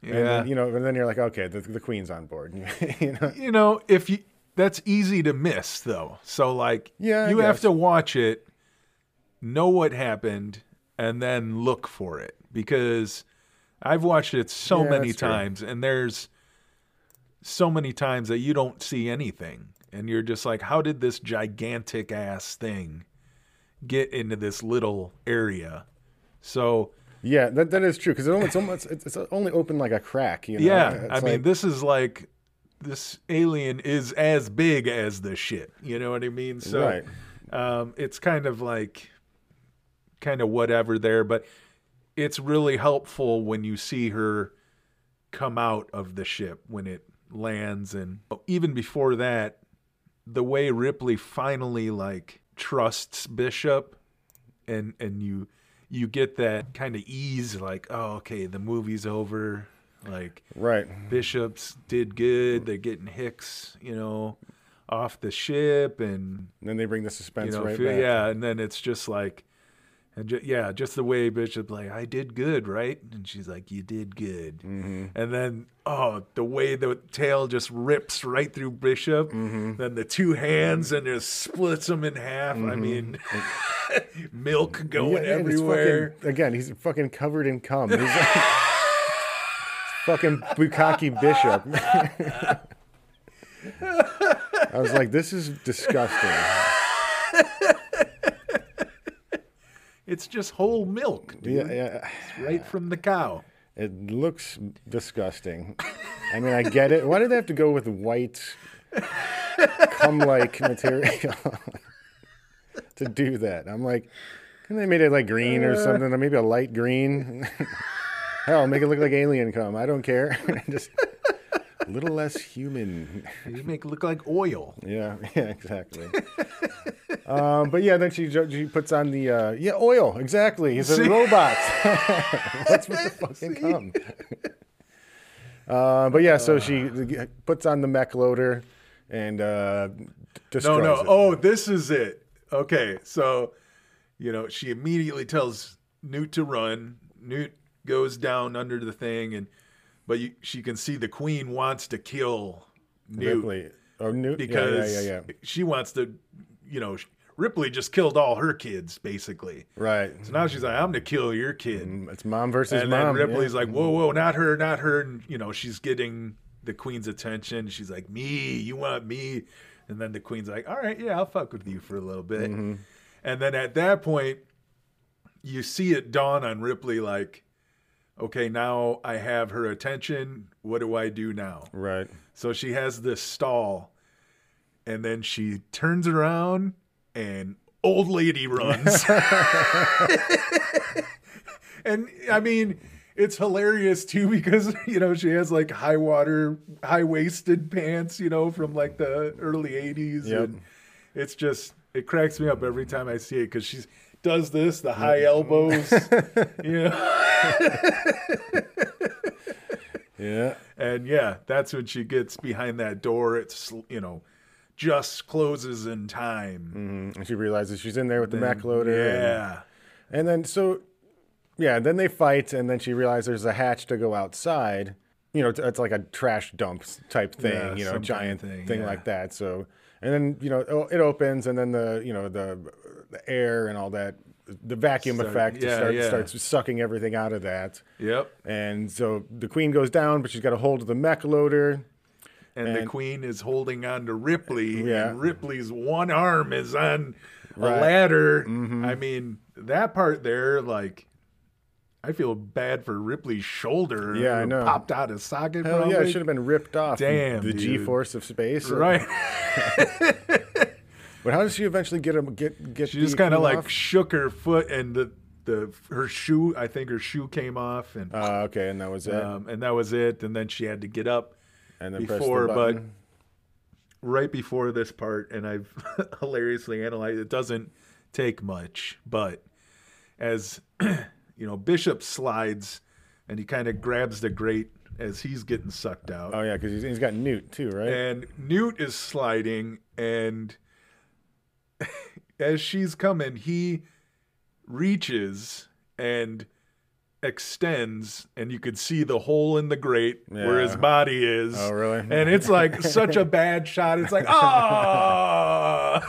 And Yeah. then, you know, and then you're like, okay, the, the queen's on board. you know. you know, if you that's easy to miss though. So like Yeah, you have to watch it, know what happened, and then look for it. Because I've watched it so Yeah, many that's true. times and there's so many times that you don't see anything. And you're just like, how did this gigantic ass thing get into this little area? So Yeah, that, that is true because it only, it's, almost, it's, it's only open like a crack. You know? Yeah, It's I mean, this is like this alien is as big as the shit. You know what I mean? So Right. um, it's kind of like kind of whatever there, but it's really helpful when you see her come out of the ship when it lands, and even before that, the way Ripley finally like trusts Bishop, and and you you get that kind of ease, like oh okay, the movie's over, like right. bishops did good. They're getting Hicks, you know, off the ship, and And then they bring the you suspense know, right feel- back. yeah, and then it's just like, and ju- yeah, just the way Bishop like, I did good, right? And she's like, you did good, Mm-hmm. and then oh, the way the tail just rips right through Bishop, Mm-hmm. then the two hands and just splits them in half. I mean, milk going Yeah, everywhere. fucking- again, he's fucking covered in cum. He's like, fucking Bukaki Bishop. I was like, this is disgusting. It's just whole milk, dude. Yeah, yeah. It's right from the cow. It looks disgusting. I mean, I get it. Why did they have to go with white, cum-like material to do that? I'm like, couldn't they made it like green or uh. something, or maybe a light green? Hell, make it look like alien cum. I don't care. Just a little less human. You make it look like oil. Yeah, yeah, exactly. um, but yeah, then she she puts on the uh, yeah oil. Exactly, he's a robot. What's with the fucking See? cum? Uh, but yeah, so she puts on the mech loader and uh, No, no. it. Oh, this is it. Okay, so you know she immediately tells Newt to run. Newt goes down under the thing, and but you, she can see the queen wants to kill Newt Ripley. Oh, Newt. because yeah, yeah, yeah, she wants to. You know, Ripley just killed all her kids basically. Right. So now she's like, "I'm gonna kill your kid." It's mom versus and mom. then Ripley's like, "Whoa, whoa, not her, not her!" And you know, she's getting the queen's attention. She's like, "Me, you want me?" And then the queen's like, "All right, yeah, I'll fuck with you for a little bit." Mm-hmm. And then at that point, you see it dawn on Ripley, like, "Okay, now I have her attention. What do I do now?" right. So she has this stall, and then she turns around and old lady runs. and I mean, it's hilarious too because you know she has like high water, high waisted pants, you know, from like the early '80s, Yep. and it's just it cracks me up every time I see it because she's does this the high elbows, you know. Yeah. And yeah, that's when she gets behind that door. It's you know, just closes in time. Mhm. And she realizes she's in there with the mech loader. and- Yeah. And then so, yeah, then they fight, and then she realizes there's a hatch to go outside. You know, it's- it's like a trash dump type thing. Yeah, you know, giant thing, thing, yeah. like that. So, and then you know it opens, and then the you know the the air and all that, the vacuum effect yeah, start, yeah. starts sucking everything out of that. Yep. And so the queen goes down, but she's got a hold of the mech loader. And, the queen is holding on to Ripley, Yeah. and Ripley's one arm is on a Right. Mm-hmm. ladder. I mean, that part there, like, I feel bad for Ripley's shoulder. Yeah, I know. Popped out of socket. Hell yeah, it should have been ripped off. Damn, the. G force of space. Right. But how does she eventually get him get get? She just kind of like off? shook her foot, and the the her shoe. I think her shoe came off, and Uh, okay, and that was it. um, and that was it. And then she had to get up and then press the before, but right before this part, and I've hilariously analyzed. It doesn't take much, but as you know, Bishop slides, and he kind of grabs the grate as he's getting sucked out. Oh yeah, because he's, he's got Newt too, right? and Newt is sliding, and as she's coming, he reaches and extends, and you could see the hole in the grate where his body is. Oh, really? And it's like such a bad shot. It's like, oh,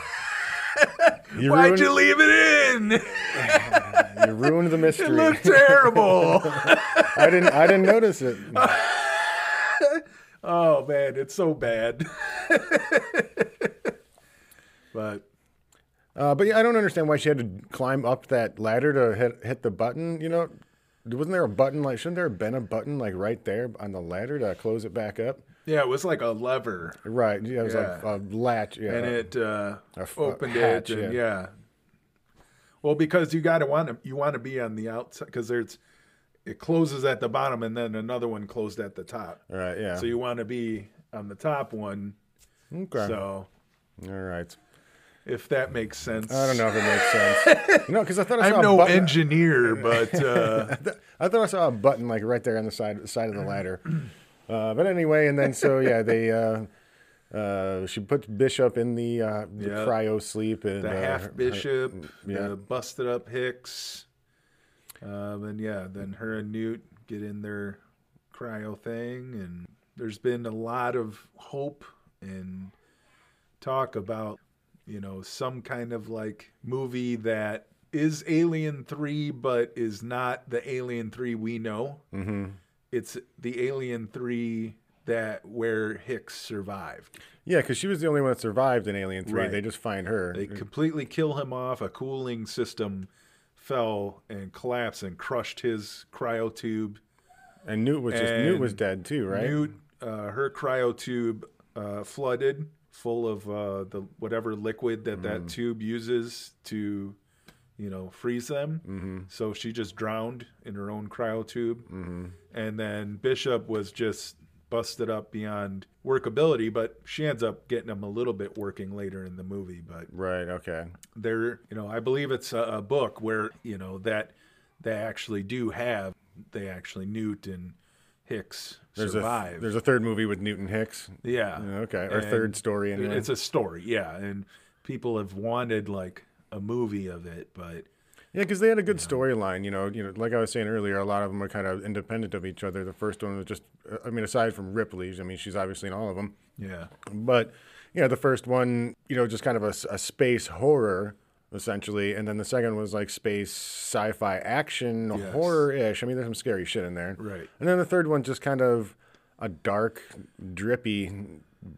you why'd you leave it in? you ruined the mystery. It mystery. looked terrible. I didn't I didn't notice it. oh man, it's so bad. but Uh, but yeah, I don't understand why she had to climb up that ladder to hit hit the button. You know, wasn't there a button like? Shouldn't there have been a button like right there on the ladder to close it back up? yeah, it was like a lever. Right. Yeah, it was like a latch. Yeah. and it uh, A f- opened hatch, it, and yeah. yeah. Well, because you got to want to you want to be on the outside because there's it closes at the bottom and then another one closed at the top. right. Yeah. So you want to be on the top one. okay. So All right. if that makes sense, I don't know if it makes sense. you know, because I thought I saw I'm a no button. engineer, but uh, I thought I saw a button like right there on the side side of the ladder. Uh, but anyway, and then so yeah, they uh, uh, she puts Bishop in the, uh, the cryo sleep and the uh, half bishop, yeah. the busted up Hicks, um, and yeah, then her and Newt get in their cryo thing, and there's been a lot of hope and talk about you know some kind of like movie that is Alien Three, but is not the Alien Three we know. Mhm. It's the Alien Three that where Hicks survived. Yeah, because she was the only one that survived in Alien Three. Right. They just find her. They completely kill him off. A cooling system fell and collapsed and crushed his cryo tube. and Newt was just Newt was dead too, right? Newt, uh, her cryotube uh, flooded, full of uh, the whatever liquid that Mm. that tube uses to, you know, freeze them. Mm-hmm. So she just drowned in her own cryotube, mm-hmm. and then Bishop was just busted up beyond workability, but she ends up getting them a little bit working later in the movie. But Right. Okay. there, you know, I believe it's a, a book where you know that they actually do have they actually Newt and Hicks There's survive. a there's a third movie with Newton Hicks. Yeah. Okay, or And third story anyway. It's a story, yeah. And people have wanted like a movie of it, but Yeah, because they had a good storyline. You know, you know, like I was saying earlier, a lot of them are kind of independent of each other. The first one was just, uh, I mean, aside from Ripley's, I mean, she's obviously in all of them. yeah. But you know, the first one, you know, just kind of a space horror essentially, and then the second was like space sci-fi action Yes. horror-ish. I mean, there's some scary shit in there. Right. And then the third one just kind of a dark, drippy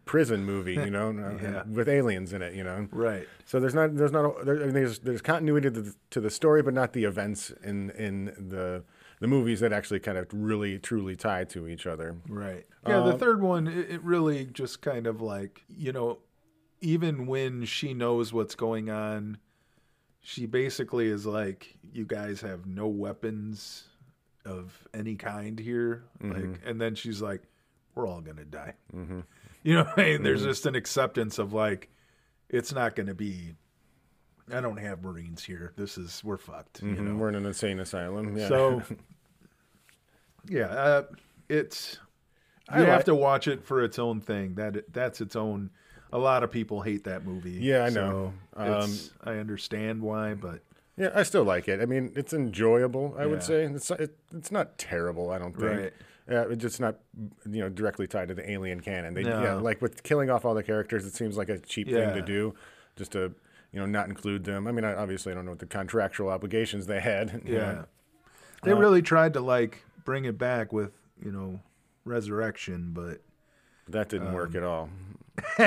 prison movie, you know, Yeah. with aliens in it, you know. Right. So there's not there's not a, there, I mean, there's there's continuity to the, to the story, but not the events in in the the movies that actually kind of really truly tie to each other. Right. Yeah, the um, third one it, it really just kind of like, you know, even when she knows what's going on, she basically is like you guys have no weapons of any kind here like mm-hmm. and then she's like we're all to die. Mm-hmm. You know, what I mean? there's just an acceptance of like it's not going to be I don't have Marines here. This is we're fucked, you know. We're in an insane asylum. Yeah. So, yeah, uh, it's I you have like- to watch it for its own thing. That that's its own. A lot of people hate that movie. Yeah, I know. Um, So I understand why, but yeah, I still like it. I mean, it's enjoyable. I would Yeah. say it's it, it's not terrible. I don't think. Right. Yeah, it's just not you know directly tied to the alien canon. They, No. Yeah, like with killing off all the characters, it seems like a cheap thing to do, just to you know not include them. I mean, I, obviously, I don't know what the contractual obligations they had. yeah, know. they Uh, really tried to like bring it back with you know resurrection, but That didn't Um, work at all.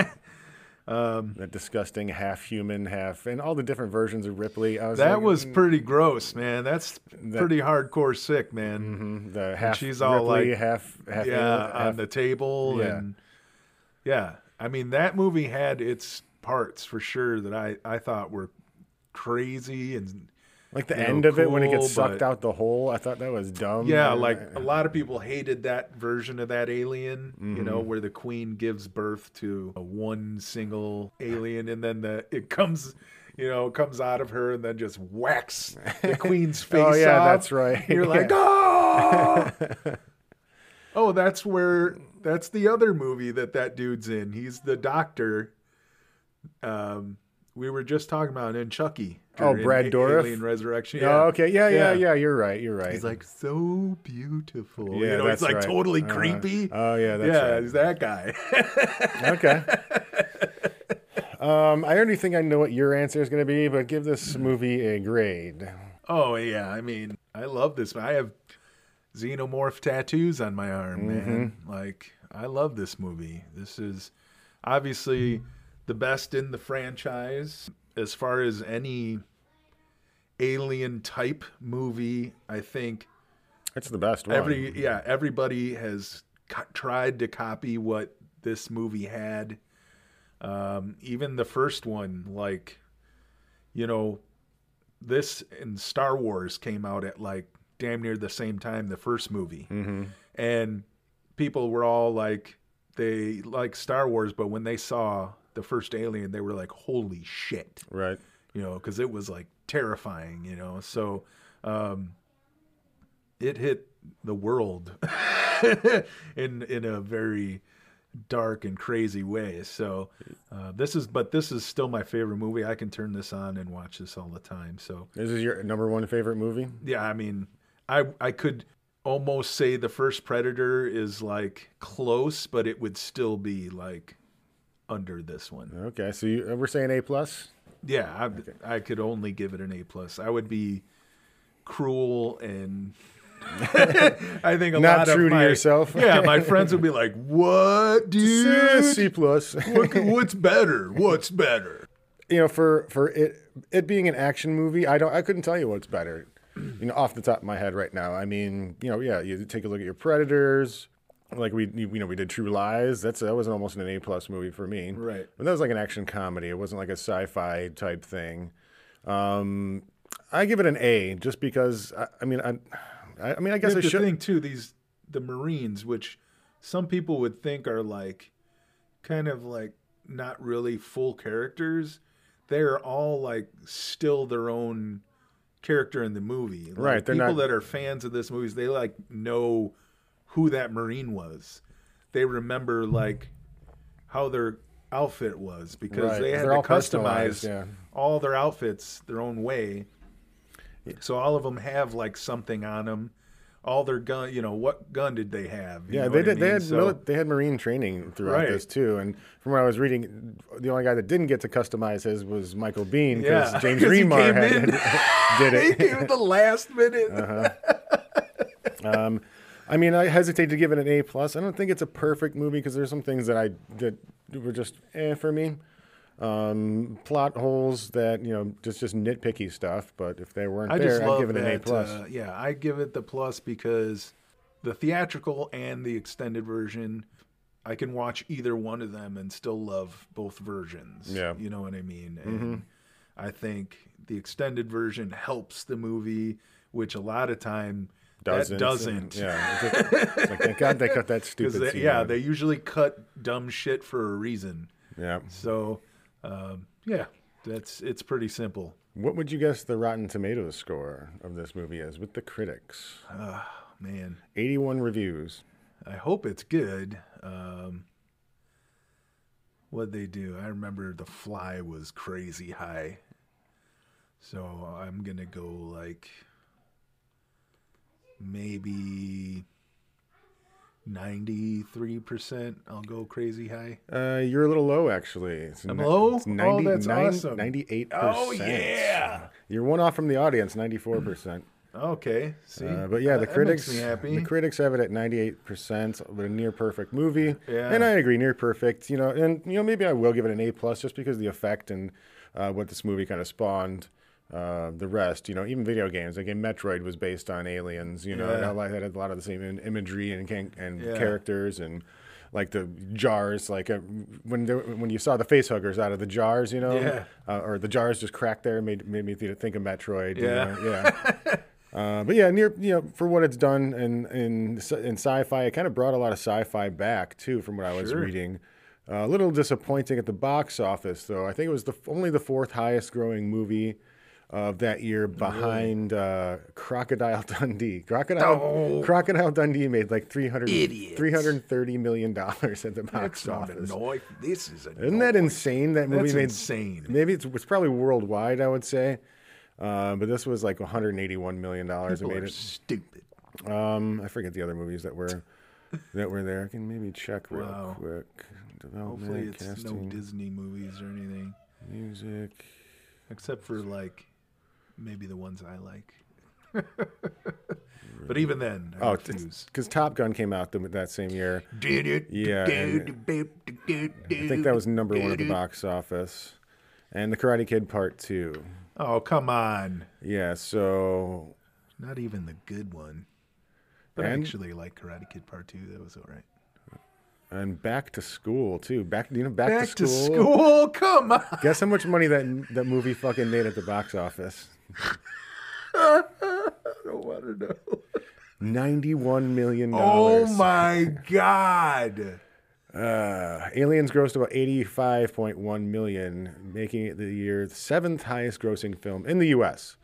that disgusting half human, half, and all the different versions of Ripley. I was that like, was mm, pretty gross, man. That's pretty hardcore sick, man. mhm, the half. she's all Ripley, like- half, half, yeah, alien, on the table Yeah. and yeah. I mean that movie had its parts for sure that I I thought were crazy and like the you know, end of it when it gets sucked out the hole. I thought that was dumb. yeah, like a lot of people hated that version of that alien, you know, Mm-hmm. where the queen gives birth to a one single alien and then the it comes you know, comes out of her and then just whacks the queen's face Oh, yeah, off. that's right. You're like, oh, oh, that's where that's the other movie that that dude's in. He's the doctor. Um, we were just talking about in Chucky. Oh, Brad Dourif? Alien Resurrection. Oh, okay, yeah, yeah, Yeah. yeah. You're right. You're right. He's like so beautiful. Yeah, you know, that's it's like right. totally Uh-huh. creepy. Oh, yeah, that's yeah, right. he's that guy. okay. um, I already think I know what your answer is going to be, but give this movie a grade. oh yeah, I mean, I love this. I have xenomorph tattoos on my arm, man. Like, I love this movie. This is obviously the best in the franchise as far as any alien type movie. I think It's the best one. every yeah everybody has co- tried to copy what this movie had um, even the first one like you know this and star wars came out at like damn near the same time the first movie Mm-hmm. and people were all like they like star wars but when they saw the first alien they were like holy shit right. you know, because it was like terrifying, you know. So um, it hit the world in in a very dark and crazy way. So uh, this is, but this is still my favorite movie. I can turn this on and watch this all the time. So This is your number one favorite movie. yeah, I mean, I I could almost say the first Predator is like close, but it would still be like under this one. Okay, so you, we're saying A plus. Yeah, I, I could only give it an A plus. I would be cruel and I think a Not lot true of to my, yourself. Yeah, my friends would be like, "What, dude? C plus. What- what's better? What's better?" you know, for for it it being an action movie, I don't I couldn't tell you what's better. You know, off the top of my head right now. I mean, you know, yeah, you take a look at your Predators. Like we, you know, we did True Lies. That's that was almost an A plus movie for me. Right. But that was like an action comedy. It wasn't like a sci-fi type thing. Um, I give it an A just because. I, I mean, I, I, I mean, I guess I should. think too. These the Marines, which some people would think are like kind of like not really full characters. They're all like still their own character in the movie. Like, Right, they're people not- that are fans of this movies, they like know who that Marine was. They remember like how their outfit was because Right, they had they're to customize yeah. all their outfits their own way. So all of them have like something on them. All their gun, you know, what gun did they have? You Yeah, they what I did. They had So- they had Marine training throughout Right. this too. And from what I was reading, the only guy that didn't get to customize his was Michael Biehn because Yeah, James he Remar had, in. did He it. came at the last minute. Uh-huh. Um, I mean, I hesitate to give it an A plus. I don't think it's a perfect movie because there's some things that I that were just eh for me. Um, plot holes that you know just just nitpicky stuff. But if they weren't I there, I'd give it an A plus. Uh, yeah, I give it the plus because the theatrical and the extended version, I can watch either one of them and still love both versions. Yeah. you know what I mean. And I think the extended version helps the movie, which a lot of time doesn't that doesn't. Yeah, it's like thank God they cut that stupid. they, scene yeah, out. they usually cut dumb shit for a reason. yeah. So, um, yeah, that's it's pretty simple. What would you guess the Rotten Tomatoes score of this movie is with the critics? Man, 81 reviews. I hope it's good. Um, what they do, I remember The Fly was crazy high, so I'm gonna go like maybe ninety-three percent. I'll go crazy high. Uh, you're a little low, actually. It's I'm ni- low? It's Oh, 90, that's nine- awesome. 98%. Oh, yeah. You're one off from the audience, 94%. Okay, see, Uh, but yeah, the that critics makes me happy. the critics have it at 98% with a near perfect movie. Yeah. And I agree, near perfect. You know, and you know maybe I will give it an A plus just because the effect and uh, what this movie kind of spawned. Uh, the rest, you know, even video games. Like in Metroid was based on aliens. You know, Yeah. it had- had a lot of the same in- imagery and and Yeah. characters and like the jars. Like uh, when there, when you saw the face huggers out of the jars, you know, Yeah. uh, or the jars just cracked there, made made me th- think of Metroid. you Yeah. know, yeah. Uh, but yeah, near you know for what it's done in in in sci-fi, it kind of brought a lot of sci-fi back too, from what I was Sure. reading. Uh, a little disappointing at the box office, though. I think it was the only the fourth highest growing movie of that year, behind uh, Crocodile Dundee. Crocodile Oh. Crocodile Dundee made like 300, Idiots. 330 million dollars at the box That's office. noise. This is a Isn't that insane? That movie That's made insane. Maybe it's, it's probably worldwide, I would say. Uh, but this was like 181 million dollars. It made are it. stupid. Um, I forget the other movies that were that were there. I can maybe check real Wow. quick. Development, Hopefully, it's casting, no Disney movies or anything, music. except for like maybe the ones I like. but even then, I Oh, because Top Gun came out th- that same year. Did it? Yeah, and I think that was number one at the box office. And The Karate Kid Part Two. Oh come on! Yeah, so Not even the good one. But I actually like Karate Kid Part Two. That was all right. and Back to School too. Back you know Back, Back to, to School. school. Come on. Guess how much money that that movie fucking made at the box office? I don't want to know. Ninety-one million Oh dollars. Oh my god! Uh, Aliens grossed about eighty-five point one million, making it the year's seventh highest grossing film in the U.S.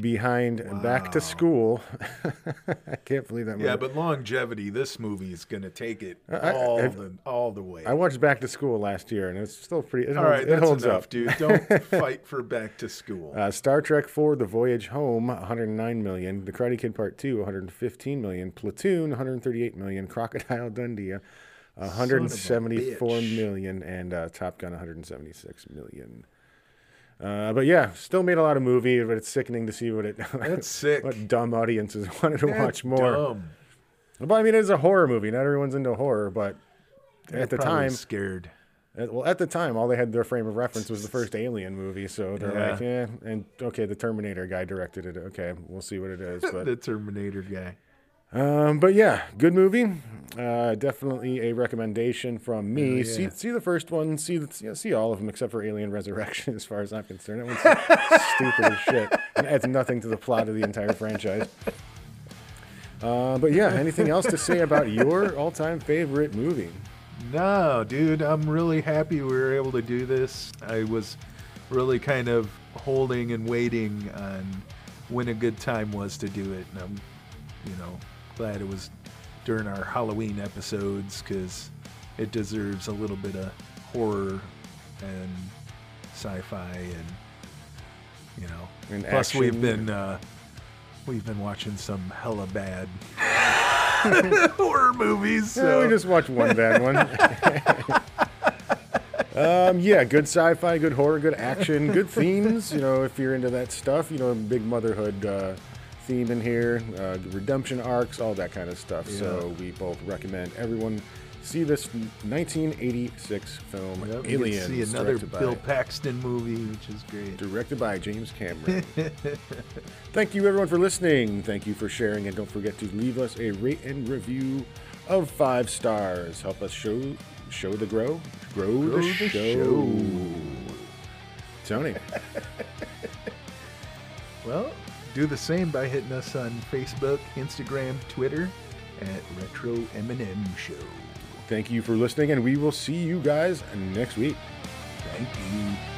Behind Back to School. I can't believe that movie. Yeah, but longevity. This movie is gonna take it I- all I've- the all the way. I watched Back to School last year, and it's still pretty. It all holds, right, it that's holds enough, up. dude. Don't fight for Back to School. Uh, Star Trek 4: The Voyage Home, 109 million. The Karate Kid Part 2, 115 million. Platoon, 138 million. Crocodile Dundee, uh, 174 bitch. million, and uh, Top Gun, 176 million. Uh, but yeah, still made a lot of movie, but it's sickening to see what it That's sick. what dumb audiences wanted to That's watch more. dumb. But I mean, it's a horror movie. Not everyone's into horror, but at the time, scared. at- well, at the time, all they had their frame of reference was the first Alien movie. So they're Yeah. like, yeah, and okay, the Terminator guy directed it. Okay, we'll see what it is. But the Terminator guy. Um, but yeah, good movie. Uh, definitely a recommendation from me. Yeah. See, see the first one. See, the, see all of them except for Alien Resurrection. As far as I'm concerned, that one's stupid as shit and adds nothing to the plot of the entire franchise. Uh, but yeah, anything else to say about your all-time favorite movie? No, dude, I'm really happy we were able to do this. I was really kind of holding and waiting on when a good time was to do it, and I'm, you know, glad it was during our Halloween episodes because it deserves a little bit of horror and sci-fi and you know. And plus, we've been uh, we've been watching some hella bad horror movies. Yeah, we just watched one bad one. um, yeah, good sci-fi, good horror, good action, good themes. You know, if you're into that stuff, you know, big motherhood uh, theme in here, uh, redemption arcs, all that kind of stuff. So we both recommend everyone see this 1986 film, Yep, you get to Aliens, see another Bill Paxton movie, which is great. directed by James Cameron. Thank you, everyone, for listening. Thank you for sharing, and don't forget to leave us a rate and review of five stars. Help us show show the grow, grow, Grow the, the show. show. Tony, Well, do the same by hitting us on Facebook, Instagram, Twitter at Retro M&M Show. thank you for listening, and we will see you guys next week. Thank you.